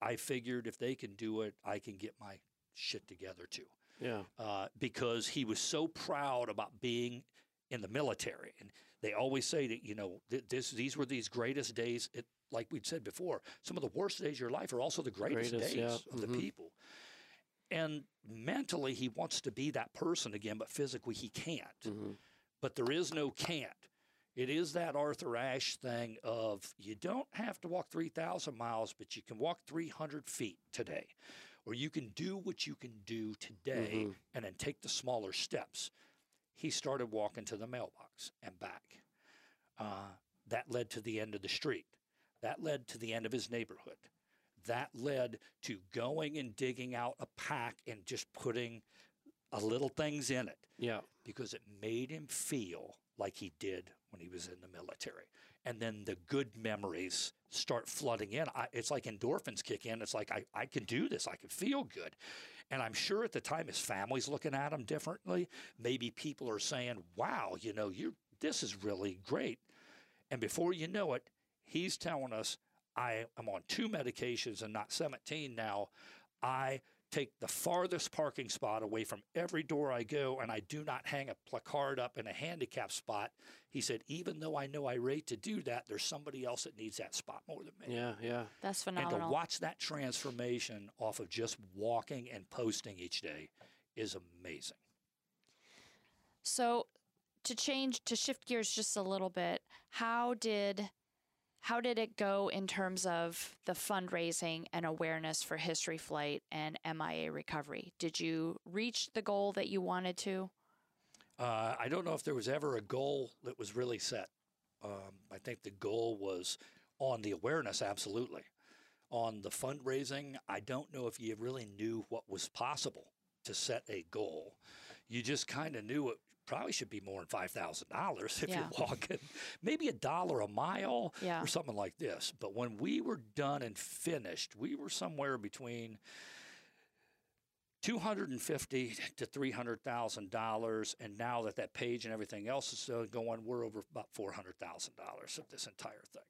I figured if they can do it, I can get my shit together too Yeah. uh, because he was so proud about being in the military. And they always say that you know th- this these were these greatest days. It, like we'd said before, some of the worst days of your life are also the greatest, Greatest, days yeah. of the Mhm. people. And mentally, he wants to be that person again, but physically, he can't. hmm But there is no can't. It is that Arthur Ashe thing of you don't have to walk 3,000 miles, but you can walk 300 feet today. Or you can do what you can do today Mhm. and then take the smaller steps. He started walking to the mailbox and back. Uh, that led to the end of the street. That led to the end of his neighborhood. That led to going and digging out a pack and just putting a little things in it Yeah. because it made him feel like he did when he was in the military. And then the good memories start flooding in. I, it's like endorphins kick in. It's like, I, I can do this. I can feel good. And I'm sure at the time his family's looking at him differently. Maybe people are saying, wow, you know, you this is really great. And before you know it, he's telling us, I am on two medications and not 17 now. I take the farthest parking spot away from every door I go, and I do not hang a placard up in a handicap spot. He said, even though I know I rate to do that, there's somebody else that needs that spot more than me. Yeah. Yeah. That's phenomenal. And to watch that transformation off of just walking and posting each day is amazing. So to change to shift gears just a little bit, how did how did it go in terms of the fundraising and awareness for History Flight and MIA recovery? Did you reach the goal that you wanted to? Uh, I don't know if there was ever a goal that was really set. Um, I think the goal was on the awareness, absolutely. On the fundraising, I don't know if you really knew what was possible to set a goal. You just kind of knew it probably should be more than five thousand dollars if Yeah. you're walking, (laughs) maybe a dollar a mile Yeah. or something like this. But when we were done and finished, we were somewhere between two hundred and fifty to three hundred thousand dollars, and now that that page and everything else is uh, going, we're over about four hundred thousand dollars of this entire thing.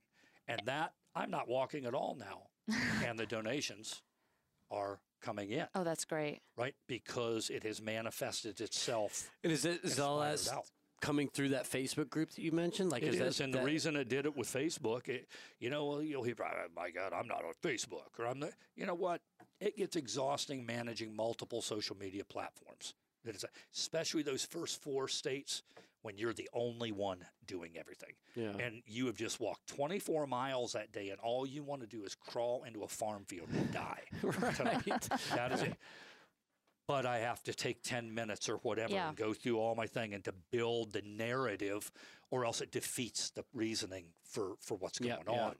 And that I'm not walking at all now, (laughs) and the donations are coming in, Oh, that's great. right? Because it has manifested itself. And is it is and all that coming through that Facebook group that you mentioned? Like, It is, is, that, and the reason it did it with Facebook, it, you know, well, you'll hear, "Oh, my God, I'm not on Facebook, or I'm not. You know what? It gets exhausting managing multiple social media platforms. That is, especially those first four states when you're the only one doing everything, Yeah. and you have just walked 24 miles that day, and all you want to do is crawl into a farm field and die. (laughs) right. That is it. But I have to take 10 minutes or whatever Yeah. and go through all my thing and to build the narrative, or else it defeats the reasoning for, for what's going yeah. on.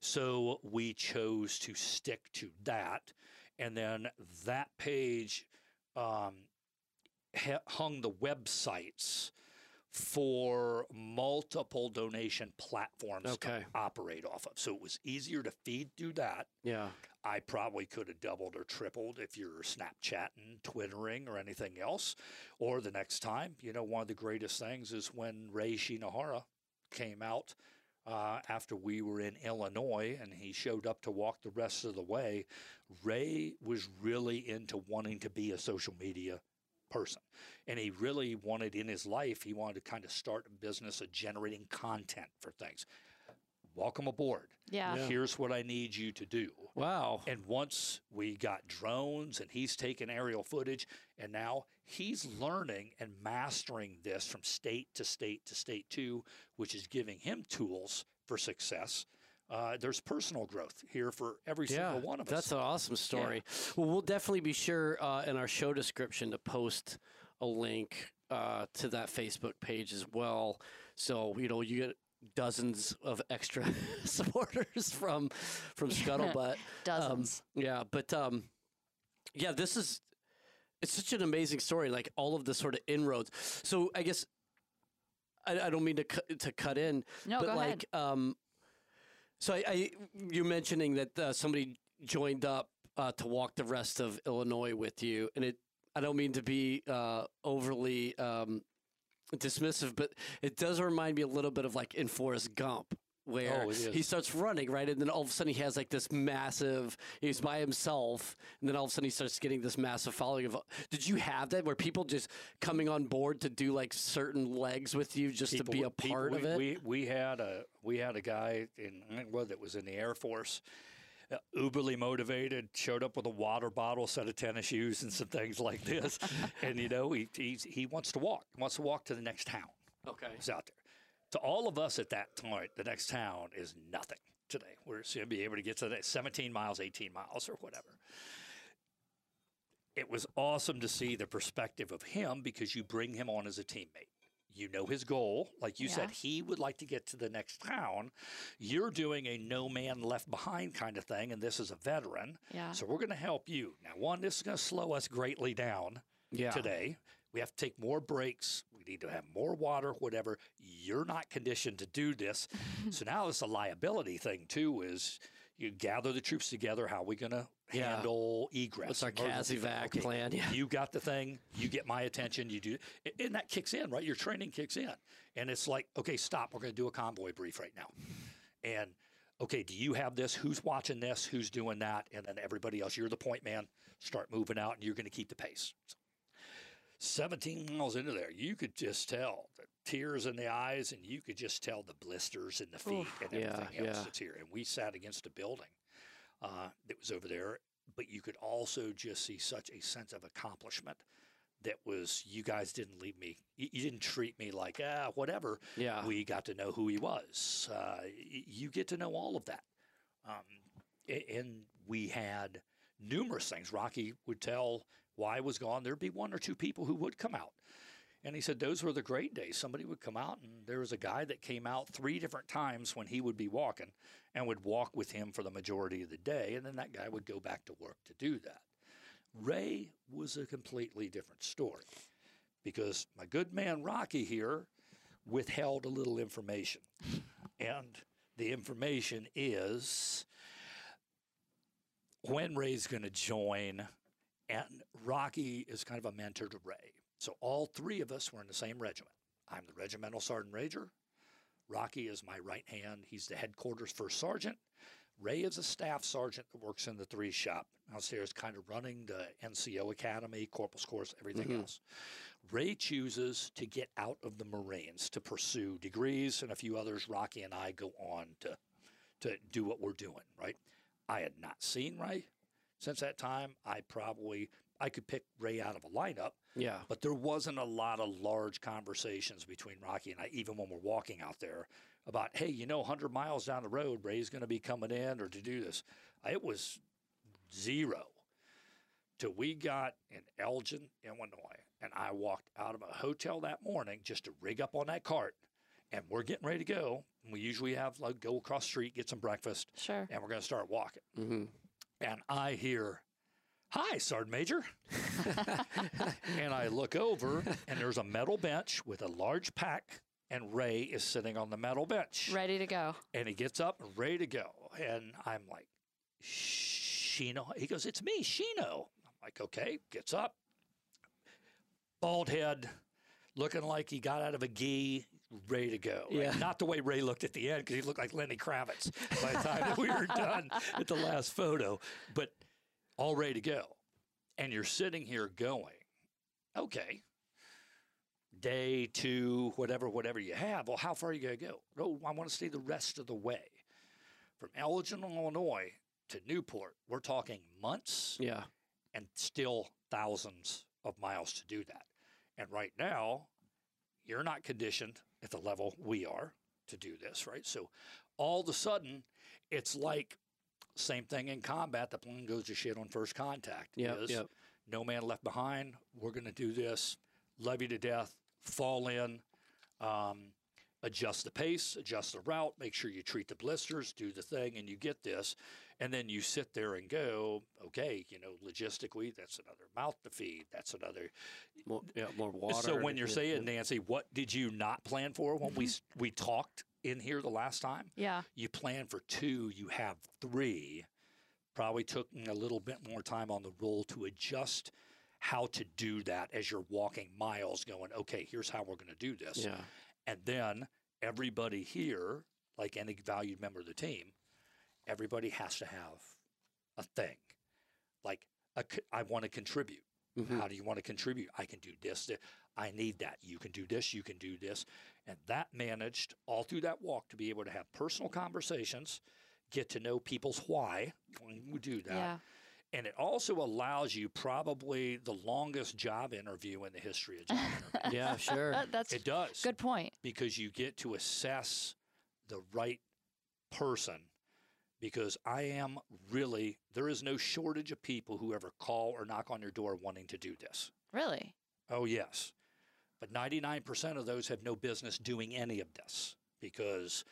So we chose to stick to that. And then that page um, hung the websites for multiple donation platforms Okay. to operate off of. So it was easier to feed through that. Yeah. I probably could have doubled or tripled if you're Snapchatting, Twittering, or anything else. Or the next time, you know, one of the greatest things is when Ray Shinohara came out uh, after we were in Illinois and he showed up to walk the rest of the way. Ray was really into wanting to be a social media person. And he really wanted in his life, he wanted to kind of start a business of generating content for things. Welcome aboard. Yeah. Yeah. Here's what I need you to do. Wow. And once we got drones and he's taking aerial footage, and now he's learning and mastering this from state to state to state too, which is giving him tools for success. Uh, there's personal growth here for every Yeah, single one of us. that's an awesome story. Well, we'll definitely be sure uh, in our show description to post a link uh, to that Facebook page as well. So you know you get dozens of extra (laughs) supporters from from Scuttlebutt. (laughs) Dozens. Yeah, but um, yeah, this is it's such an amazing story. Like all of the sort of inroads. So I guess I, I don't mean to cut, to cut in, no, but go like ahead. um, so I, I you're mentioning that uh, somebody joined up uh, to walk the rest of Illinois with you, and it I don't mean to be uh, overly um, dismissive, but it does remind me a little bit of like in Forrest Gump. Where Oh, he starts running, right? And then all of a sudden he has like this massive, he's by himself. And then all of a sudden he starts getting this massive following of. Did you have that where people just coming on board to do like certain legs with you just to be People- a people- part we, of it? We, we had a we had a guy in what that was in the Air Force, uh, uberly motivated, showed up with a water bottle, set of tennis shoes, and some things like this, (laughs) and you know he he's, he wants to walk, He wants to walk to the next town. okay. He's out there. To all of us at that point, the next town is nothing today. We're going to be able to get to that 17 miles, 18 miles, or whatever. It was awesome to see the perspective of him because you bring him on as a teammate. You know his goal. Like you said, he would like to get to the next town. You're doing a no man left behind kind of thing, and this is a veteran. Yeah. So we're going to help you. Now, one, this is going to slow us greatly down Yeah. today. We have to take more breaks. We need to have more water, whatever. You're not conditioned to do this. (laughs) so now it's a liability thing too is you gather the troops together, how are we gonna Yeah. handle egress? What's our? CASEVAC Okay, plan? Yeah. You got the thing, you get my attention, you do and that kicks in, right? Your training kicks in. And it's like, okay, stop, we're gonna do a convoy brief right now. And okay, do you have this? Who's watching this? Who's doing that? And then everybody else, you're the point man, start moving out and you're going to keep the pace. 17 miles into there, you could just tell the tears in the eyes and you could just tell the blisters in the feet Oof. and Yeah, everything else yeah. that's here. And we sat against a building uh, that was over there, but you could also just see such a sense of accomplishment that was you guys didn't leave me you, you didn't treat me like ah whatever Yeah. we got to know who he was. Uh, you get to know all of that. Um, and we had numerous things. Rocky would tell why was gone. There'd be one or two people who would come out. And he said those were the great days. Somebody would come out, and there was a guy that came out three different times when he would be walking and would walk with him for the majority of the day. And then that guy would go back to work to do that. Ray was a completely different story because my good man Rocky here withheld a little information. And the information is when Ray's going to join, and Rocky is kind of a mentor to Ray. So all three of us were in the same regiment. I'm the regimental sergeant major. Rocky is my right hand. He's the headquarters first sergeant. Ray is a staff sergeant that works in the three shop downstairs, kind of running the NCO Academy, Corporal's Course, everything Mhm. else. Ray chooses to get out of the Marines to pursue degrees and a few others. Rocky and I go on to to do what we're doing, right? I had not seen Ray since that time. I probably I could pick Ray out of a lineup, Yeah. but there wasn't a lot of large conversations between Rocky and I, even when we're walking out there about, hey, you know, 100 miles down the road, Ray's going to be coming in or to do this. It was zero till we got in Elgin, Illinois, and I walked out of a hotel that morning just to rig up on that cart, and we're getting ready to go. And we usually have like go across the street, get some breakfast, Sure. and we're going to start walking. hmm And I hear Hi, Sergeant Major. (laughs) and I look over, and there's a metal bench with a large pack, and Ray is sitting on the metal bench. Ready to go. And he gets up ready to go. And I'm like, Shino. He goes, It's me, Shino. I'm like, Okay, gets up. Bald head, looking like he got out of a gi, ready to go. right? Yeah. Not the way Ray looked at the end because he looked like Lenny Kravitz by the time that (laughs) we were done at the last photo, but all ready to go. And you're sitting here going, okay, day two, whatever, whatever you have. Well, how far are you going to go? No, I want to stay the rest of the way. From Elgin, Illinois to Newport, we're talking months Yeah. and still thousands of miles to do that. And right now, you're not conditioned at the level we are to do this, right? So all of a sudden, it's like same thing in combat. The plane goes to shit on first contact. Is yep. No man left behind. We're going to do this. Love you to death. Fall in. Um, adjust the pace, adjust the route, make sure you treat the blisters, do the thing, and you get this. And then you sit there and go, okay, you know, logistically, that's another mouth to feed. That's another. More, yeah, more water. so when you're yeah, saying, yeah. Nancy, what did you not plan for when we mm-hmm. we talked in here the last time? Yeah. You plan for two, you have three. Probably took a little bit more time on the roll to adjust how to do that as you're walking miles, going, okay, here's how we're going to do this. Yeah. And then everybody here, like any valued member of the team, everybody has to have a thing. Like, a co- I want to contribute. Mhm. How do you want to contribute? I can do this. th- I need that. You can do this. You can do this. And that managed all through that walk to be able to have personal conversations, get to know people's why we do that. Yeah. And it also allows you probably the longest job interview in the history of job (laughs) interviews. Yeah, sure. (laughs) That's It does good point. because you get to assess the right person. Because I am really, there is no shortage of people who ever call or knock on your door wanting to do this. Really. Oh, yes. But 99% of those have no business doing any of this because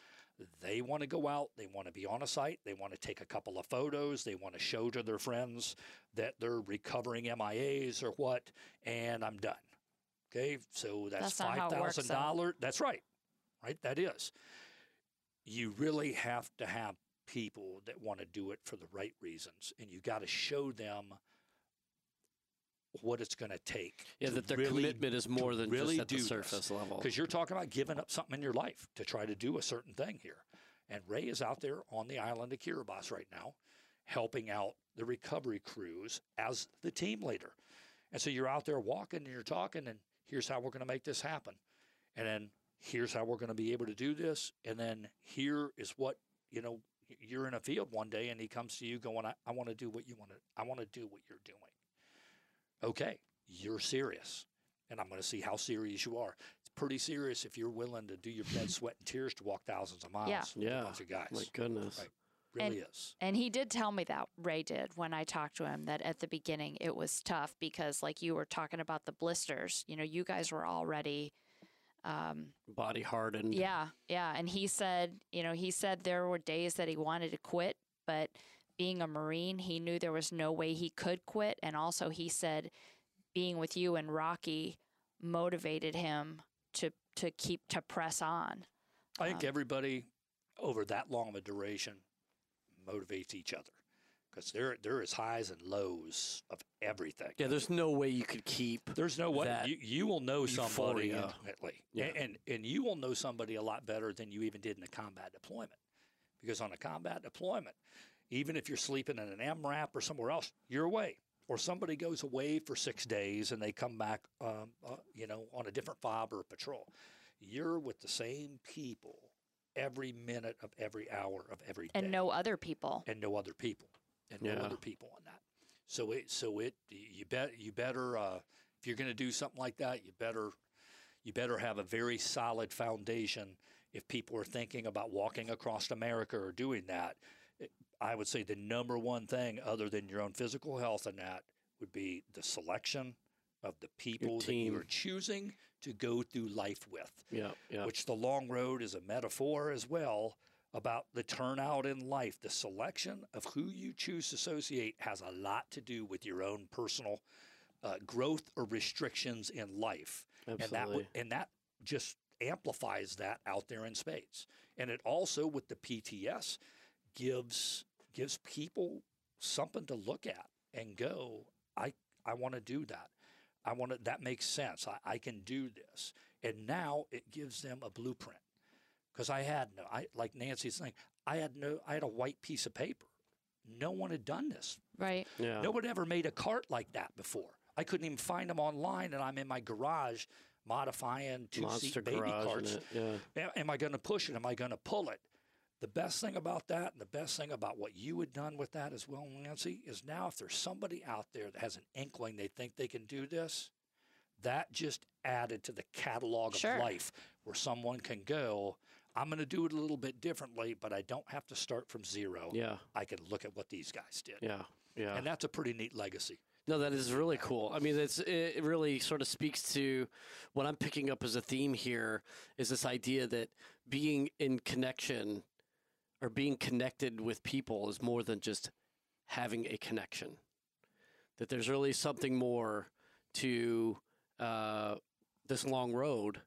they want to go out, they want to be on a site, they want to take a couple of photos, they want to show to their friends that they're recovering MIAs or what, and I'm done. Okay, so that's, That's not how it works, though. $5,000. That's right, right? That is. You really have to have people that want to do it for the right reasons, and you got to show them what it's going to take. Yeah, to that their really commitment is more than really just at the do this. surface level. because you're talking about giving up something in your life to try to do a certain thing here. And Ray is out there on the island of Kiribati right now, helping out the recovery crews as the team leader. And so you're out there walking and you're talking, and here's how we're going to make this happen. And then here's how we're going to be able to do this. And then here is what, you know, you're in a field one day and he comes to you going, I, I want to do what you want to, I want to do what you're doing. Okay, you're serious. And I'm going to see how serious you are. It's pretty serious if you're willing to do your blood, (laughs) sweat, and tears to walk thousands of miles Yeah. with Yeah. a bunch of guys. My goodness. Right. Really is. And he did tell me that Ray did when I talked to him that at the beginning it was tough because, like you were talking about the blisters, you know, you guys were already, um, Body hardened. yeah, yeah. And he said, you know, he said there were days that he wanted to quit, but being a Marine, he knew there was no way he could quit. And also, he said being with you and Rocky motivated him to to keep to press on. I think Um, everybody over that long of a duration motivates each other because there there is highs and lows of everything. Yeah, there's no way you could keep. There's no way you, you will know somebody euphoria. intimately, Yeah. and, and and you will know somebody a lot better than you even did in a combat deployment, because on a combat deployment, even if you're sleeping in an MRAP or somewhere else, you're away. Or somebody goes away for six days and they come back, um, uh, you know, on a different fob or patrol. You're with the same people every minute of every hour of every day And no other people. and no other people and no other people on that. So it so it you bet you better uh, if you're going to do something like that, you better you better have a very solid foundation. If people are thinking about walking across America or doing that, it- I would say the number one thing, other than your own physical health and that, would be the selection of the people that you are choosing to go through life with Yeah, yeah. which the long road is a metaphor as well about the turnout in life. The selection of who you choose to associate has a lot to do with your own personal uh, growth or restrictions in life, and that Absolutely. and that just amplifies that out there in spades. And it also with the PTS gives gives people something to look at and go, I I want to do that. I want to. That makes sense. I, I can do this. And now it gives them a blueprint. Because I had no, I like Nancy's saying, I had no, I had a white piece of paper. No one had done this. Right. Yeah. No one ever made a cart like that before. I couldn't even find them online, and I'm in my garage modifying two Monster seat baby carts. Yeah. Am I going to push it? Am I going to pull it? The best thing about that, and the best thing about what you had done with that as well, Nancy, is now if there's somebody out there that has an inkling they think they can do this, that just added to the catalog Sure. of life where someone can go, I'm going to do it a little bit differently, but I don't have to start from zero. Yeah. I can look at what these guys did. Yeah. Yeah. And that's a pretty neat legacy. No, that is really cool. I mean, it's it really sort of speaks to what I'm picking up as a theme here is this idea that being in connection or being connected with people is more than just having a connection. That there's really something more to uh, this long road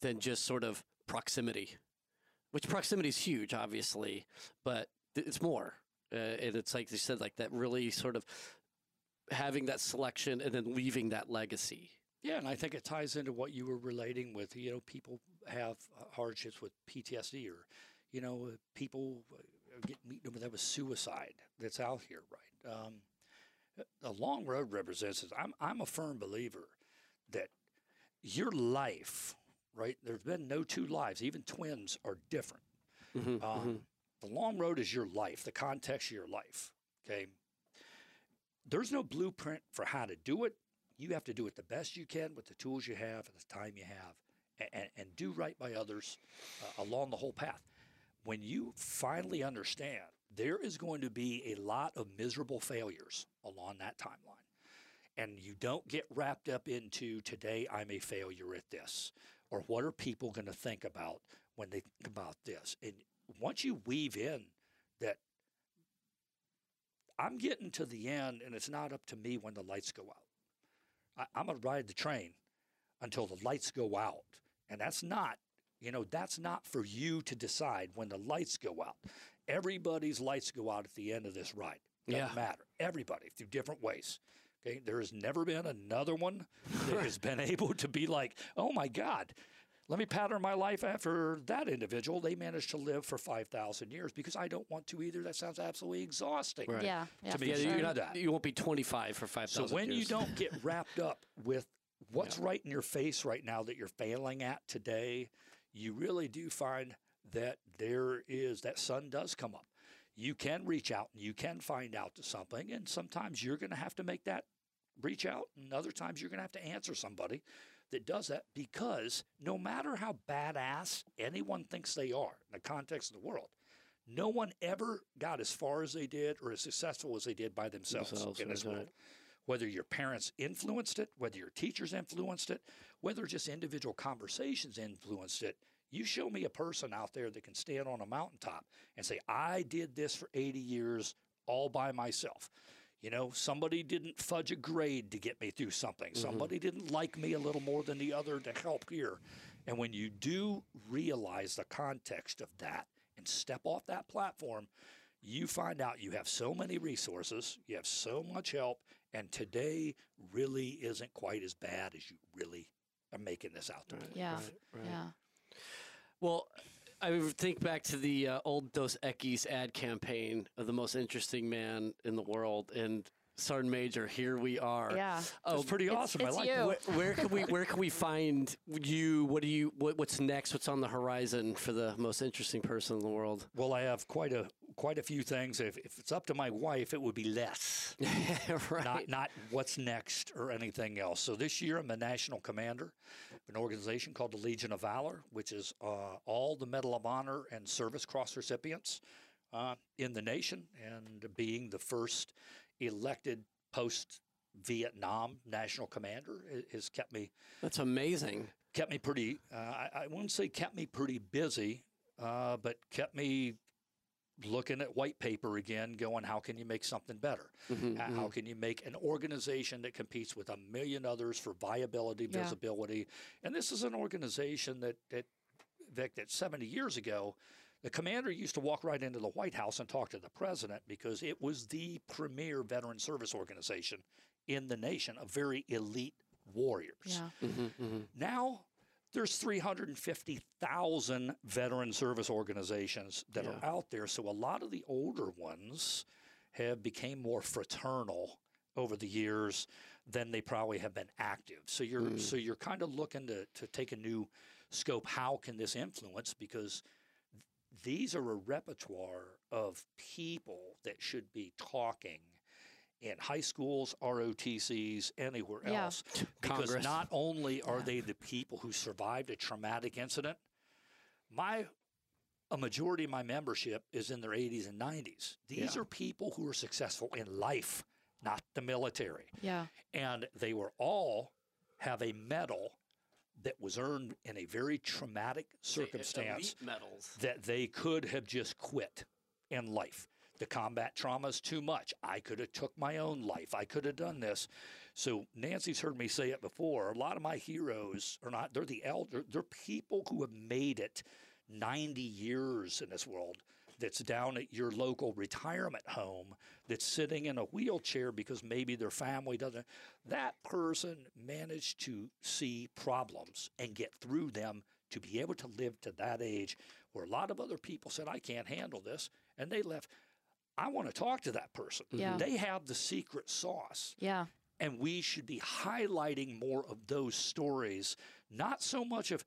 than just sort of proximity, which proximity is huge, obviously, but it's more. Uh, and it's like you said, like that really sort of having that selection and then leaving that legacy. Yeah, and I think it ties into what you were relating with. You know, people have uh, hardships with PTSD, or you know, uh, people uh, get meeting with that with suicide that's out here, right? Um, a long road represents. this. I'm I'm a firm believer that your life, right? There's been no two lives. Even twins are different. Mhm, Um, mhm. The long road is your life, the context of your life. Okay. There's no blueprint for how to do it. You have to do it the best you can with the tools you have and the time you have, and, and, and do right by others uh, along the whole path. When you finally understand, there is going to be a lot of miserable failures along that timeline. And you don't get wrapped up into today, I'm a failure at this, or what are people going to think about when they think about this. And once you weave in that I'm getting to the end and it's not up to me when the lights go out. I, I'm going to ride the train until the lights go out. And that's not, you know, that's not for you to decide when the lights go out. Everybody's lights go out at the end of this ride. Doesn't Yeah. matter. Everybody through different ways. Okay. There has never been another one that has been able to be like, oh my God, let me pattern my life after that individual. They managed to live for 5,000 years because I don't want to either. That sounds absolutely exhausting. Right. Yeah. Yeah. To for me, Yeah, sure. you're not. that. You won't be 25 for 5,000 So when you don't get wrapped up with what's right in your face right now that you're failing at today, you really do find that there is that sun does come up. You can reach out and you can find out to something, and sometimes you're going to have to make that reach out, and other times you're going to have to answer somebody that does that because no matter how badass anyone thinks they are in the context of the world, no one ever got as far as they did or as successful as they did by themselves, Themselves, in this right. world whether your parents influenced it, whether your teachers influenced it, whether just individual conversations influenced it. You show me a person out there that can stand on a mountaintop and say, I did this for 80 years all by myself. You know, somebody didn't fudge a grade to get me through something. Mm-hmm. Somebody didn't like me a little more than the other to help here. And when you do realize the context of that and step off that platform, you find out you have so many resources, you have so much help, and today really isn't quite as bad as you really are making this out to be. Yeah. Right, right. Yeah. Well, I think back to the uh, old Dos Equis ad campaign of the most interesting man in the world, and Sergeant Major, here we are. Yeah. Oh, It's pretty It's- awesome. it's I like you. it. Where, where can we where can we find you? What do you what, what's next? What's on the horizon for the most interesting person in the world? Well, I have quite a quite a few things. If, if it's up to my wife, it would be less, (laughs) right. not not what's next or anything else. So this year, I'm the national commander of an organization called the Legion of Valor, which is uh, all the Medal of Honor and Service Cross recipients uh, in the nation, and being the first elected post Vietnam national commander has kept me That's amazing. kept me pretty. Uh, I, I wouldn't say kept me pretty busy, uh, but kept me looking at white paper again, going, how can you make something better? Mhm, How- How can you make an organization that competes with a million others for viability, Yeah. visibility? And this is an organization that, that Vic, that 70 years ago, the commander used to walk right into the White House and talk to the president because it was the premier veteran service organization in the nation of very elite warriors. Yeah. mhm, mhm. Now there's 350,000 veteran service organizations that are out there. So a lot of the older ones have became more fraternal over the years than they probably have been active. So you're Mm. so you're kind of looking to to take a new scope. How can this influence? Because th- these are a repertoire of people that should be talking in high schools, ROTCs, anywhere Yeah. else. Because Congress. not only are Yeah. they the people who survived a traumatic incident, my a majority of my membership is in their 80s and 90s. These Yeah. are people who are successful in life, not the military. Yeah. And they were all have a medal that was earned in a very traumatic circumstance Elite medals. that they could have just quit in life. The combat trauma is too much. I could have took my own life. I could have done this. So Nancy's heard me say it before. A lot of my heroes are not. They're the elder. They're people who have made it 90 years in this world. That's down at your local retirement home. That's sitting in a wheelchair because maybe their family doesn't. That person managed to see problems and get through them to be able to live to that age where a lot of other people said, I can't handle this. And they left. I want to talk to that person. Yeah. They have the secret sauce. Yeah. And we should be highlighting more of those stories, not so much of,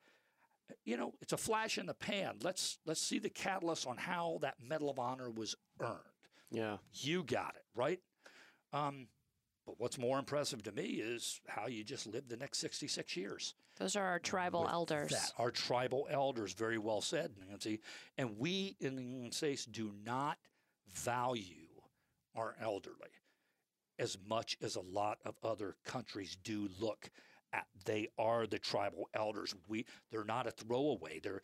you know, it's a flash in the pan. Let's let's see the catalyst on how that Medal of Honor was earned. Yeah. You got it, right? Um, but what's more impressive to me is how you just lived the next 66 years. Those are our tribal with elders. That our tribal elders, very well said, Nancy. And we in the United States do not value our elderly as much as a lot of other countries do look at. They are the tribal elders. We they're not a throwaway. They're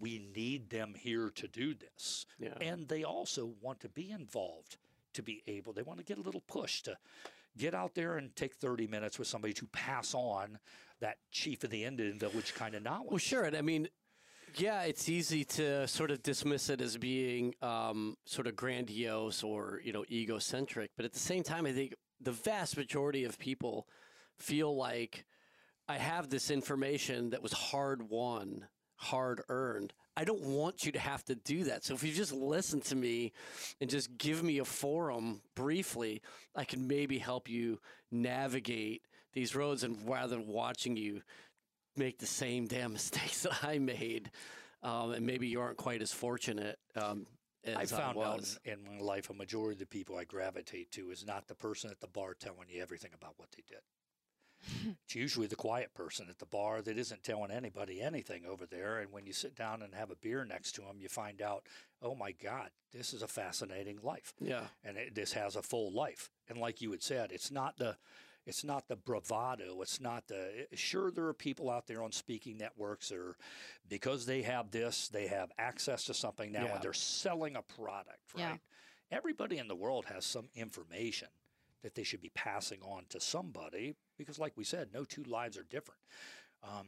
we need them here to do this. Yeah. And they also want to be involved to be able, they want to get a little push to get out there and take 30 minutes with somebody to pass on that chief of the Indian village kind of knowledge. Well, sure. And I mean, yeah, it's easy to sort of dismiss it as being um, sort of grandiose or you know egocentric, but at the same time, I think the vast majority of people feel like I have this information that was hard won, hard earned. I don't want you to have to do that. So if you just listen to me and just give me a forum briefly, I can maybe help you navigate these roads and rather than watching you make the same damn mistakes (laughs) that I made, um, and maybe you aren't quite as fortunate um, as I found out was. in my life a majority of the people I gravitate to is not the person at the bar telling you everything about what they did. (laughs) it's usually the quiet person at the bar that isn't telling anybody anything over there. And when you sit down and have a beer next to them, you find out, oh my God, this is a fascinating life. Yeah, and it, this has a full life. And like you had said, it's not the it's not the bravado. It's not the sure there are people out there on speaking networks or because they have this, they have access to something now Yeah. and they're selling a product, right? Yeah. Everybody in the world has some information that they should be passing on to somebody because like we said, no two lives are different. Um,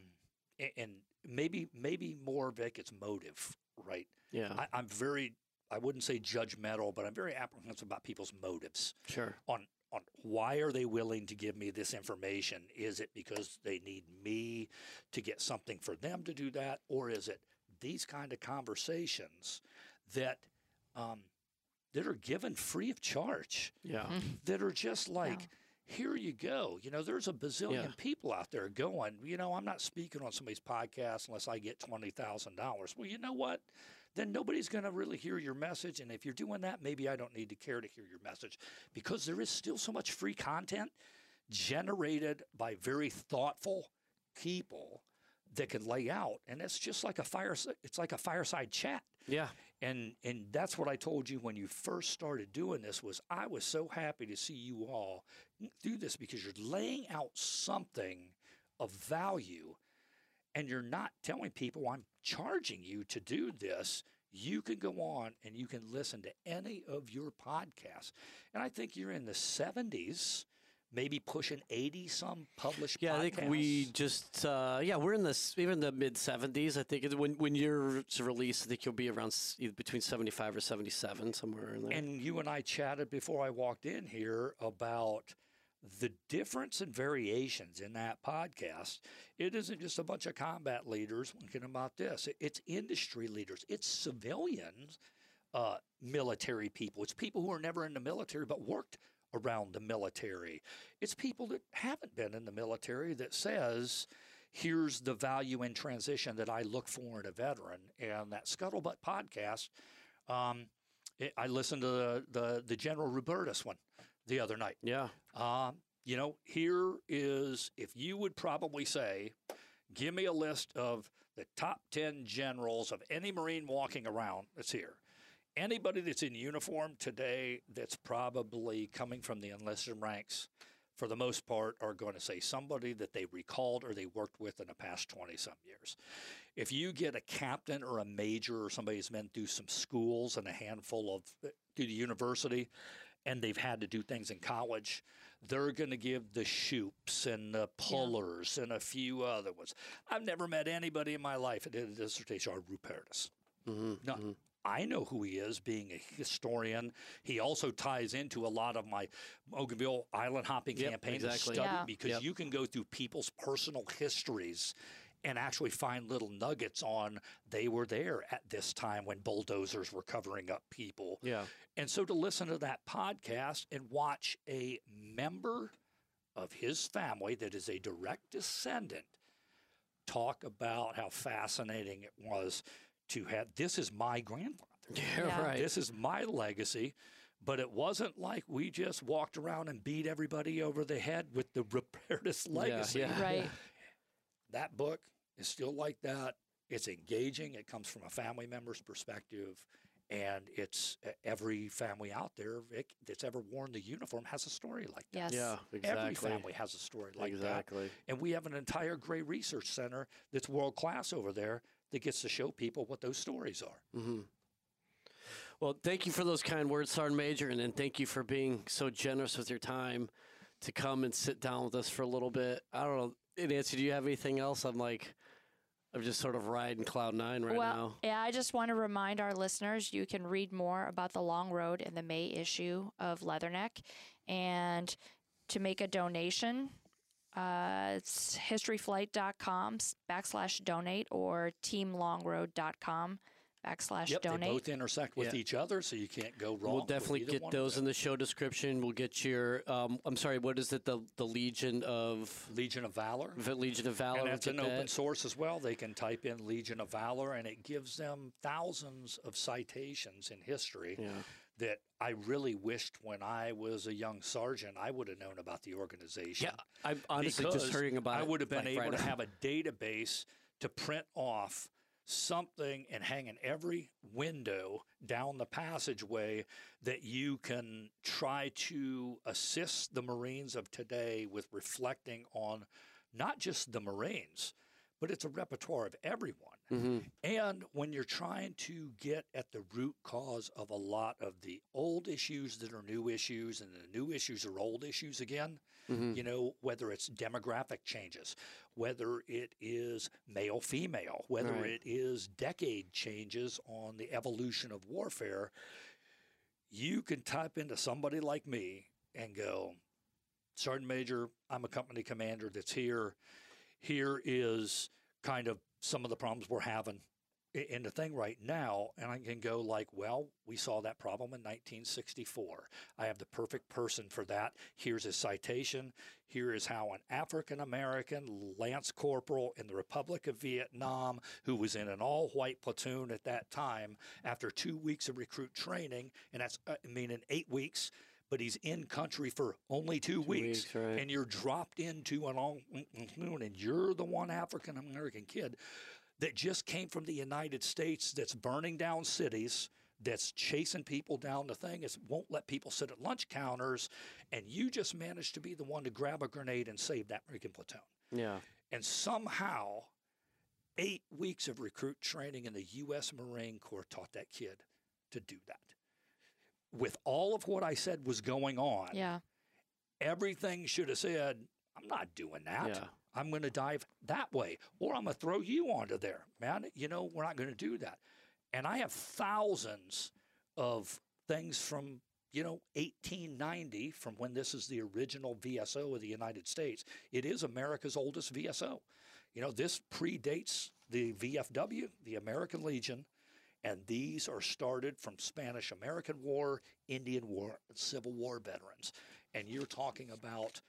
and maybe maybe more Vic, it's motive, right? yeah, I, I'm very I wouldn't say judgmental, but I'm very apprehensive about people's motives sure. on on why are they willing to give me this information? Is it because they need me to get something for them to do that, or is it these kind of conversations that um, that are given free of charge? Yeah, that are just like, here you go. You know, there's a bazillion Yeah. people out there going, you know, I'm not speaking on somebody's podcast unless I get $20,000. Well, you know what? Then nobody's going to really hear your message. And if you're doing that, maybe I don't need to care to hear your message because there is still so much free content generated by very thoughtful people that can lay out. And it's just like a fire, it's like a fireside chat yeah, and and that's what I told you when you first started doing this was I was so happy to see you all do this because you're laying out something of value and you're not telling people I'm charging you to do this you can go on and you can listen to any of your podcasts. And I think you're in the 70s, maybe pushing 80 some published Yeah, I think we just uh, yeah we're in this even the mid seventies. I think when when you're released, I think you'll be around between seventy five or seventy seven somewhere in there. And you and I chatted before I walked in here about the difference and variations in that podcast. It isn't just a bunch of combat leaders thinking about this. It's industry leaders. It's civilians, uh, military people. It's people who are never in the military but worked around the military. It's people that haven't been in the military that says, here's the value in transition that I look for in a veteran. And that Scuttlebutt podcast, um, it, I listened to the, the, the General Rupertus one the other night. yeah, Um, you know, here is if you would probably say, give me a list of the top 10 generals of any Marine walking around that's here. Anybody that's in uniform today that's probably coming from the enlisted ranks, for the most part, are going to say somebody that they recalled or they worked with in the past 20 some years. If you get a captain or a major or somebody who's been through some schools and a handful of through the university, and they've had to do things in college, they're going to give the Shoups and the Pullers and a few other ones. I've never met anybody in my life that did a dissertation on Rupertus. mm-hmm. None. I know who he is, being a historian. He also ties into a lot of my Bougainville island hopping Yep, campaign exactly. study Yeah. because Yep. you can go through people's personal histories and actually find little nuggets on they were there at this time when bulldozers were covering up people. yeah, And so to listen to that podcast and watch a member of his family that is a direct descendant talk about how fascinating it was to have this is my grandfather. (laughs) yeah, Yeah. right. This is my legacy. But it wasn't like we just walked around and beat everybody over the head with the (laughs) Rupertus legacy. yeah. Right. That book is still like that. It's engaging. It comes from a family member's perspective. And it's uh, every family out there Vic, that's ever worn the uniform has a story like that. Yes. yeah, Every family has a story like that. exactly. And we have an entire Gray Research Center that's world class over there that gets to show people what those stories are. hmm Well, thank you for those kind words, Sergeant Major, and then thank you for being so generous with your time to come and sit down with us for a little bit. I don't know, Nancy, do you have anything else? I'm like, I'm just sort of riding cloud nine right well, now. yeah, I just want to remind our listeners you can read more about the long road in the May issue of Leatherneck. And to make a donation, uh, it's historyflight.com backslash donate or teamlongroad.com backslash Yep, donate. they both intersect with Yeah. each other, so you can't go wrong. We'll definitely get those in the show description. We'll get your, um, I'm sorry, what is it? The the Legion of Legion of Valor. V- Legion of Valor. And that's get an open that. source as well. They can type in Legion of Valor, and it gives them thousands of citations in history Yeah. That I really wished when I was a young sergeant I would have known about the organization. Yeah, I'm honestly just hearing about it. I would have been like, able right to now. have a database to print off something and hang in every window down the passageway that you can try to assist the Marines of today with reflecting on not just the Marines, but it's a repertoire of everyone. Mhm. And when you're trying to get at the root cause of a lot of the old issues that are new issues and the new issues are old issues again, Mhm. you know, whether it's demographic changes, whether it is male female, whether Right. it is decade changes on the evolution of warfare, you can type into somebody like me and go, Sergeant Major, I'm a company commander that's here. Here is kind of some of the problems we're having in the thing right now. And I can go like, well, we saw that problem in 1964. I have the perfect person for that. Here's a citation. Here is how an African American lance corporal in the Republic of Vietnam, who was in an all white platoon at that time, after two weeks of recruit training, and that's, uh, I mean, in eight weeks, but he's in country for only two, weeks, weeks, right. and you're dropped into an all platoon, and you're the one African American kid that just came from the United States that's burning down cities, that's chasing people down the thing, is won't let people sit at lunch counters, and you just managed to be the one to grab a grenade and save that freaking platoon. Yeah. And somehow, Eight weeks of recruit training in the U.S. Marine Corps taught that kid to do that. With all of what I said was going on, Yeah. everything should have said, I'm not doing that. Yeah. I'm going to dive that way, or I'm going to throw you onto there, man. You know, we're not going to do that. And I have thousands of things from, you know, 1890, from when this is the original VSO of the United States. It is America's oldest VSO. You know, this predates the VFW, the American Legion, and these are started from Spanish American War, Indian War, Civil War veterans. And you're talking about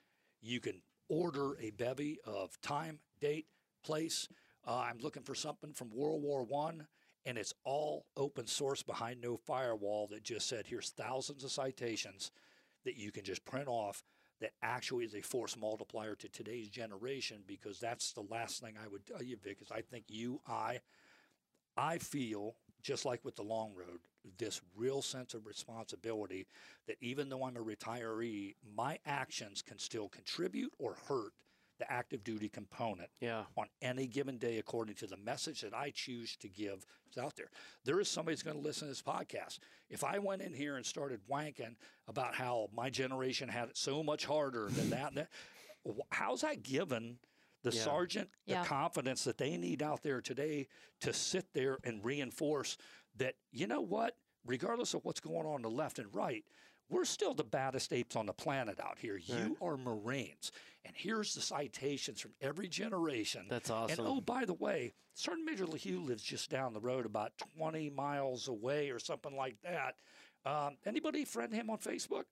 you can order a bevy of time, date, place. Uh, I'm looking for something from World War One, and it's all open source behind no firewall that just said here's thousands of citations that you can just print off that actually is a force multiplier to today's generation because that's the last thing I would tell you, Vic, is I think you, I, I feel just like with the long road, this real sense of responsibility that even though I'm a retiree, my actions can still contribute or hurt the active duty component Yeah. on any given day according to the message that I choose to give out there. There is somebody that's going to listen to this podcast. If I went in here and started wanking about how my generation had it so much harder than that, (laughs) that how's that given the Yeah. sergeant the Yeah. confidence that they need out there today to sit there and reinforce that, you know what, regardless of what's going on on the left and right, we're still the baddest apes on the planet out here. You are Marines. And here's the citations from every generation. That's awesome. And oh, by the way, Sergeant Major LeHew lives just down the road, about 20 miles away or something like that. Um, anybody friend him on Facebook?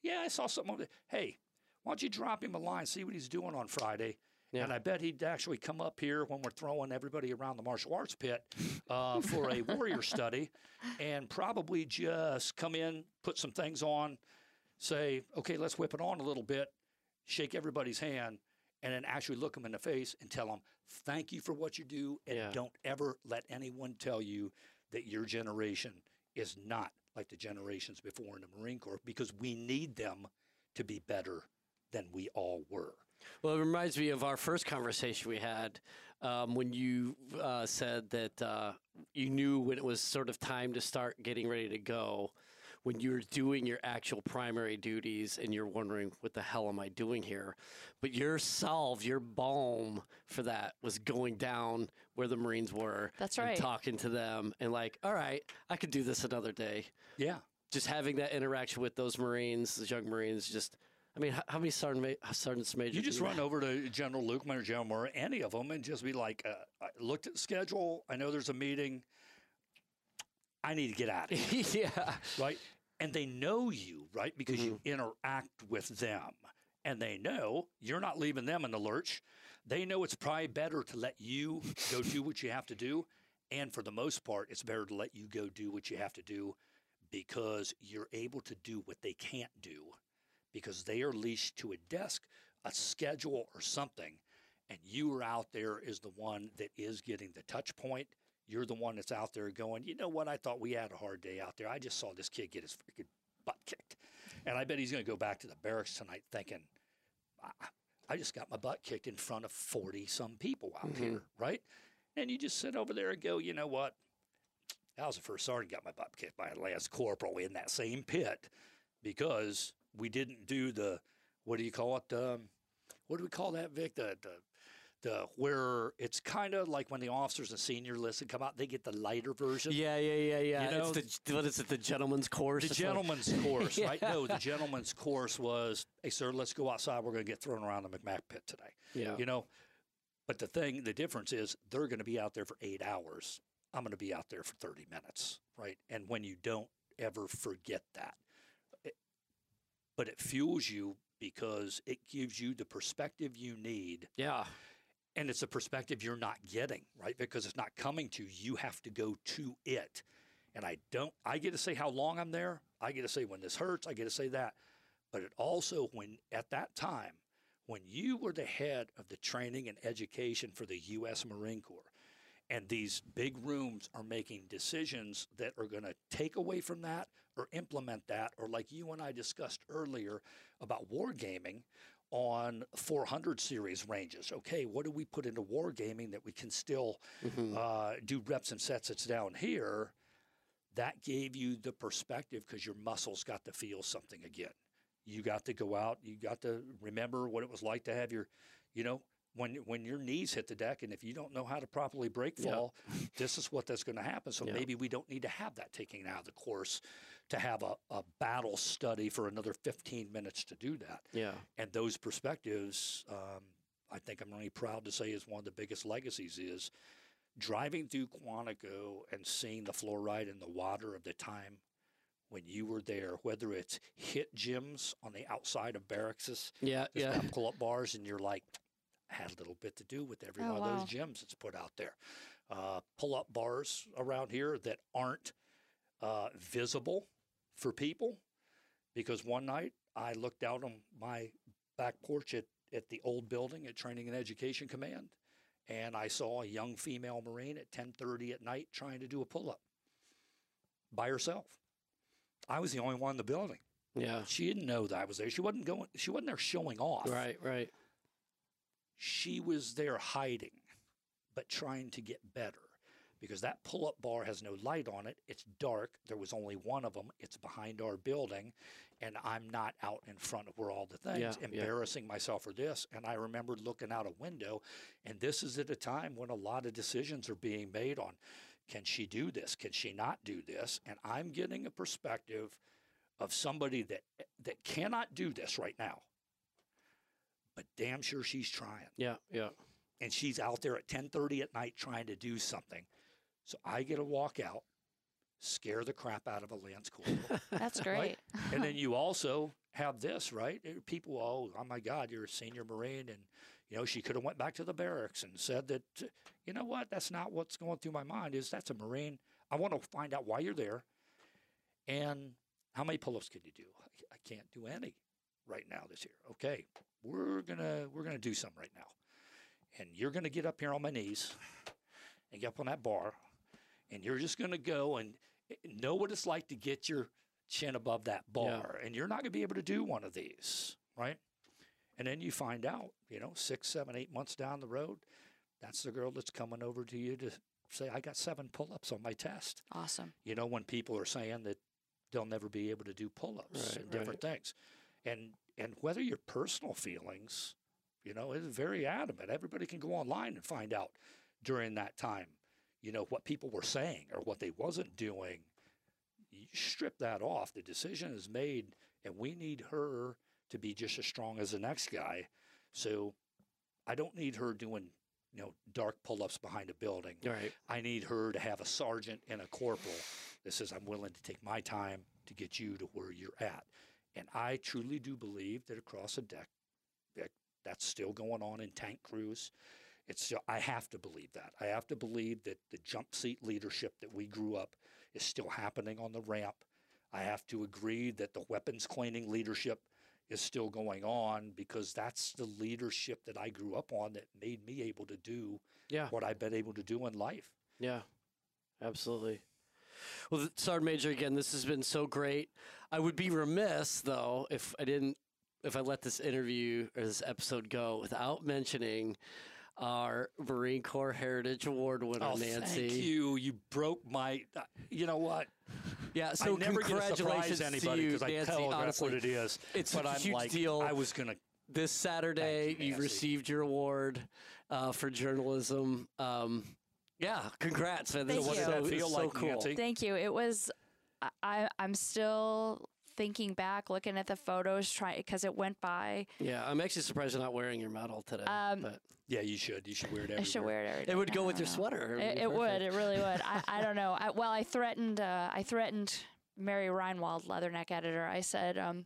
Yeah, I saw something. On the, hey, why don't you drop him a line, see what he's doing on Friday? Yeah. And I bet he'd actually come up here when we're throwing everybody around the martial arts pit uh, for a (laughs) warrior study and probably just come in, put some things on, say, okay, let's whip it on a little bit, shake everybody's hand, and then actually look them in the face and tell them, thank you for what you do. And Yeah. don't ever let anyone tell you that your generation is not like the generations before in the Marine Corps because we need them to be better than we all were. Well, it reminds me of our first conversation we had um, when you uh, said that uh, you knew when it was sort of time to start getting ready to go, when you were doing your actual primary duties and you're wondering, what the hell am I doing here? But your salve, your balm for that was going down where the Marines were. That's and right. talking to them and like, all right, I could do this another day. Yeah. Just having that interaction with those Marines, those young Marines, just. I mean, how, how many sergeant ma- sergeants major? You just run over to General Lukeman or General Moore, any of them, and just be like, uh, I looked at the schedule. I know there's a meeting. I need to get out of here. (laughs) yeah. right? And they know you, right? Because you interact with them. And they know you're not leaving them in the lurch. They know it's probably better to let you go do what you have to do. And for the most part, it's better to let you go do what you have to do because you're able to do what they can't do because they are leashed to a desk, a schedule, or something. And you are out there is the one that is getting the touch point. You're the one that's out there going, you know what? I thought we had a hard day out there. I just saw this kid get his freaking butt kicked. And I bet he's going to go back to the barracks tonight thinking, I, I just got my butt kicked in front of 40 some people out mm-hmm. here, right? And you just sit over there and go, you know what? I was the first sergeant got my butt kicked by a lance corporal in that same pit because we didn't do the what do you call it? Um, what do we call that, Vic? The the the where it's kind of like when the officers and senior list come out, they get the lighter version. Yeah, yeah, yeah, yeah. You know, it's the what is it? The gentleman's course. The gentleman's (laughs) course, right? Yeah. No, the gentleman's course was, hey, sir, let's go outside. We're going to get thrown around the MCMAP pit today. Yeah. You know, but the thing, the difference is they're going to be out there for eight hours. I'm going to be out there for 30 minutes, right? And when you don't ever forget that, but it fuels you because it gives you the perspective you need Yeah. and it's a perspective you're not getting, right? Because it's not coming to you. You have to go to it. And I don't, I get to say how long I'm there. I get to say when this hurts. I get to say that. But it also, when at that time, when you were the head of the training and education for the U.S. Marine Corps, and these big rooms are making decisions that are going to take away from that or implement that, or like you and I discussed earlier about wargaming, on 400 series ranges. Okay, what do we put into wargaming that we can still Mhm. uh, do reps and sets that's down here? That gave you the perspective because your muscles got to feel something again. You got to go out. You got to remember what it was like to have your, you know, when when your knees hit the deck, and if you don't know how to properly break Yeah. fall, this is what that's going to happen. So Yeah. maybe we don't need to have that taken out of the course to have a, a battle study for another 15 minutes to do that. Yeah. And those perspectives, um, I think I'm really proud to say, is one of the biggest legacies is driving through Quantico and seeing the fluoride in the water of the time when you were there, whether it's hit gyms on the outside of barracks, Yeah. Yeah. pull up bars, and you're like, had a little bit to do with every Oh, one of those gyms that's put out there. Uh, pull up bars around here that aren't uh, visible for people because one night I looked out on my back porch at, at the old building at Training and Education Command and I saw a young female Marine at 10:30 at night trying to do a pull-up by herself. I was the only one in the building. Yeah. She didn't know that I was there. She wasn't going. She wasn't there showing off. Right. Right. She was there hiding, but trying to get better because that pull-up bar has no light on it. It's dark. There was only one of them. It's behind our building, and I'm not out in front of where all the things, Yeah, yeah. embarrassing myself for this. And I remember looking out a window, and this is at a time when a lot of decisions are being made on can she do this? Can she not do this? And I'm getting a perspective of somebody that that cannot do this right now, but damn sure she's trying Yeah. Yeah. and she's out there at 10:30 at night trying to do something. So I get to walk out, scare the crap out of a Lance Corporal. (laughs) That's great. and then (laughs) you also have this, right? Eh, people, oh, oh my God, you're a senior Marine, and you know she could have went back to the barracks and said that, you know what? That's not what's going through my mind. Is that's a Marine? I want to find out why you're there, and how many pull-ups can you do? I, I can't do any right now this year. Okay, we're gonna we're gonna do some right now, and you're gonna get up here on my knees, and get up on that bar, and you're just gonna go and eh, know what it's like to get your chin above that bar, and you're not gonna be able to do one of these, right? And then you find out, you know, six, seven, eight months down the road, that's the girl that's coming over to you to say, I got seven pull ups on my test. Awesome. You know, when people are saying that they'll never be able to do pull ups Right, and different things. And and whether your personal feelings, you know, is very adamant. Everybody can go online and find out during that time, you know, what people were saying or what they wasn't doing. You strip that off. The decision is made, and we need her to be just as strong as the next guy. So I don't need her doing, you know, dark pull ups behind a building. Right. I need her to have a sergeant and a corporal that says, I'm willing to take my time to get you to where you're at. And I truly do believe that across the deck, that that's still going on in tank crews. It's still, I have to believe that. I have to believe that the jump seat leadership that we grew up is still happening on the ramp. I have to agree that the weapons cleaning leadership is still going on because that's the leadership that I grew up on that made me able to do Yeah. what I've been able to do in life. Yeah, absolutely. Well, Sergeant Major, again, this has been so great. I would be remiss, though, if I didn't, if I let this interview or this episode go without mentioning our Marine Corps Heritage Award winner, Oh, Nancy. thank you. You broke my. Uh, you know what? Yeah, so I never get to congratulations anybody to you, because I Nancy. telegraph honestly, what it is. it's but a I'm huge like, deal. I was gonna. this Saturday, you, you received your award uh, for journalism. Um, yeah, congrats, man. Thank is you. so, What did that feel so like, cool. Nancy? Thank you. It was. I- I I'm still thinking back, looking at the photos, trying because it went by. Yeah, I'm actually surprised you're not wearing your medal today. Um, but Yeah, you should. You should wear it. Everywhere. I should wear it every day. it would go with your know. sweater. It, it would. It really would. I, I don't (laughs) know. I, well, I threatened. Uh, I threatened Mary Reinwald, Leatherneck editor. I said, um,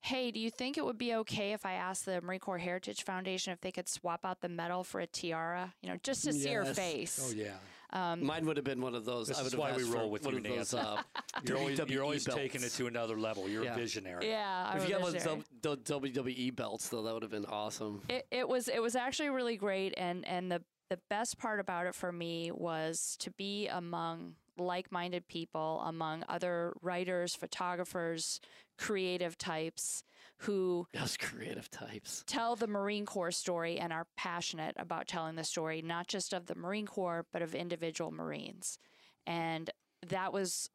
"Hey, do you think it would be okay if I asked the Marine Corps Heritage Foundation if they could swap out the medal for a tiara? You know, just to see her face." Oh yeah. Um, Mine would have been one of those. This I would is have why we roll with one you, of those, Nancy. uh, (laughs) You're always, you're always taking it to another level. You're Yeah. a visionary. yeah, I'm If a you got one of those WWE belts, though, that would have been awesome. it, it was it was actually really great and and the the best part about it for me was to be among like minded people, among other writers, photographers, creative types who Those creative types. tell the Marine Corps story and are passionate about telling the story, not just of the Marine Corps, but of individual Marines. And that was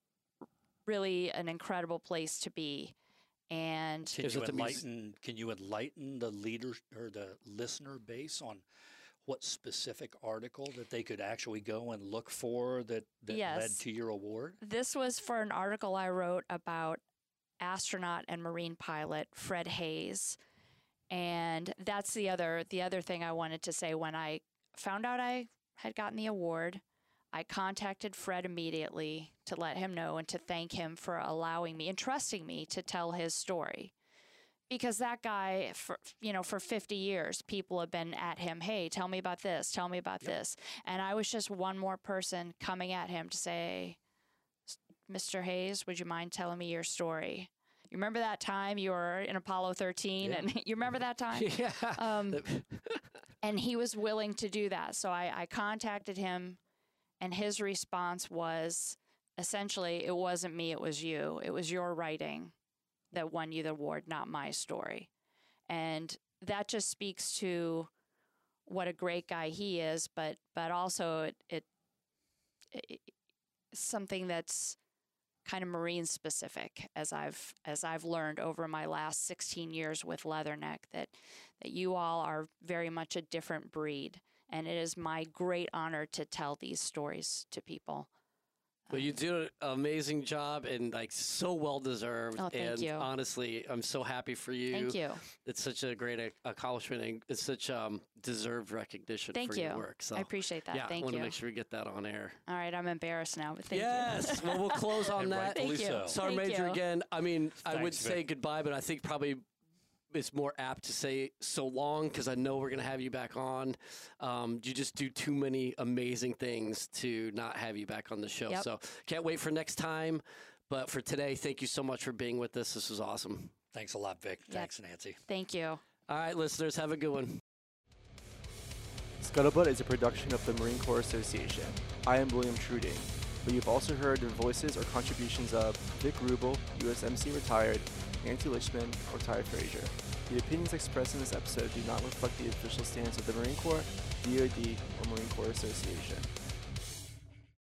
really an incredible place to be. And Can you it the mus- enlighten? Can you enlighten the leader or the listener base on what specific article that they could actually go and look for that that led to your award? this was for an article I wrote about astronaut and marine pilot Fred Haise. And that's the other the other thing I wanted to say when I found out I had gotten the award, I contacted Fred immediately to let him know and to thank him for allowing me and trusting me to tell his story. Because that guy, for you know, for 50 years, people have been at him. Hey, tell me about this. Tell me about this. And I was just one more person coming at him to say, Mr. Haise, would you mind telling me your story? You remember that time you were in Apollo 13, Yeah. and (laughs) you remember that time? (laughs) yeah. Um, (laughs) and he was willing to do that. So I, I contacted him, and his response was essentially, "It wasn't me; it was you. It was your writing that won you the award, not my story." And that just speaks to what a great guy he is, but but also it, it, it something that's kind of marine specific as I've as I've learned over my last 16 years with Leatherneck that that you all are very much a different breed and it is my great honor to tell these stories to people. Well, you do an amazing job and like so well deserved. Oh, thank and you. honestly, I'm so happy for you. Thank you. It's such a great ac- accomplishment and it's such um, deserved recognition Thank for you. your work. So I appreciate that. yeah, I Thank want to make sure we get that on air. All right, I'm embarrassed now, but thank yes. you. Yes. well, we'll close (laughs) on And that. rightfully Thank you. so. Sergeant Thank Major you. again. I mean, I would Thanks, say Vic. goodbye, but I think probably it's more apt to say so long because I know we're going to have you back on. Um, you just do too many amazing things to not have you back on the show. Yep. So can't wait for next time. But for today, thank you so much for being with us. This was awesome. Thanks a lot, Vic. Yep. Thanks, Nancy. Thank you. All right, listeners, have a good one. Scuttlebutt is a production of the Marine Corps Association. I am William Truding, but you've also heard the voices or contributions of Vic Rubel, USMC retired, Nancy Lichtman, or Ty Frazier. The opinions expressed in this episode do not reflect the official stance of the Marine Corps, DoD, or Marine Corps Association.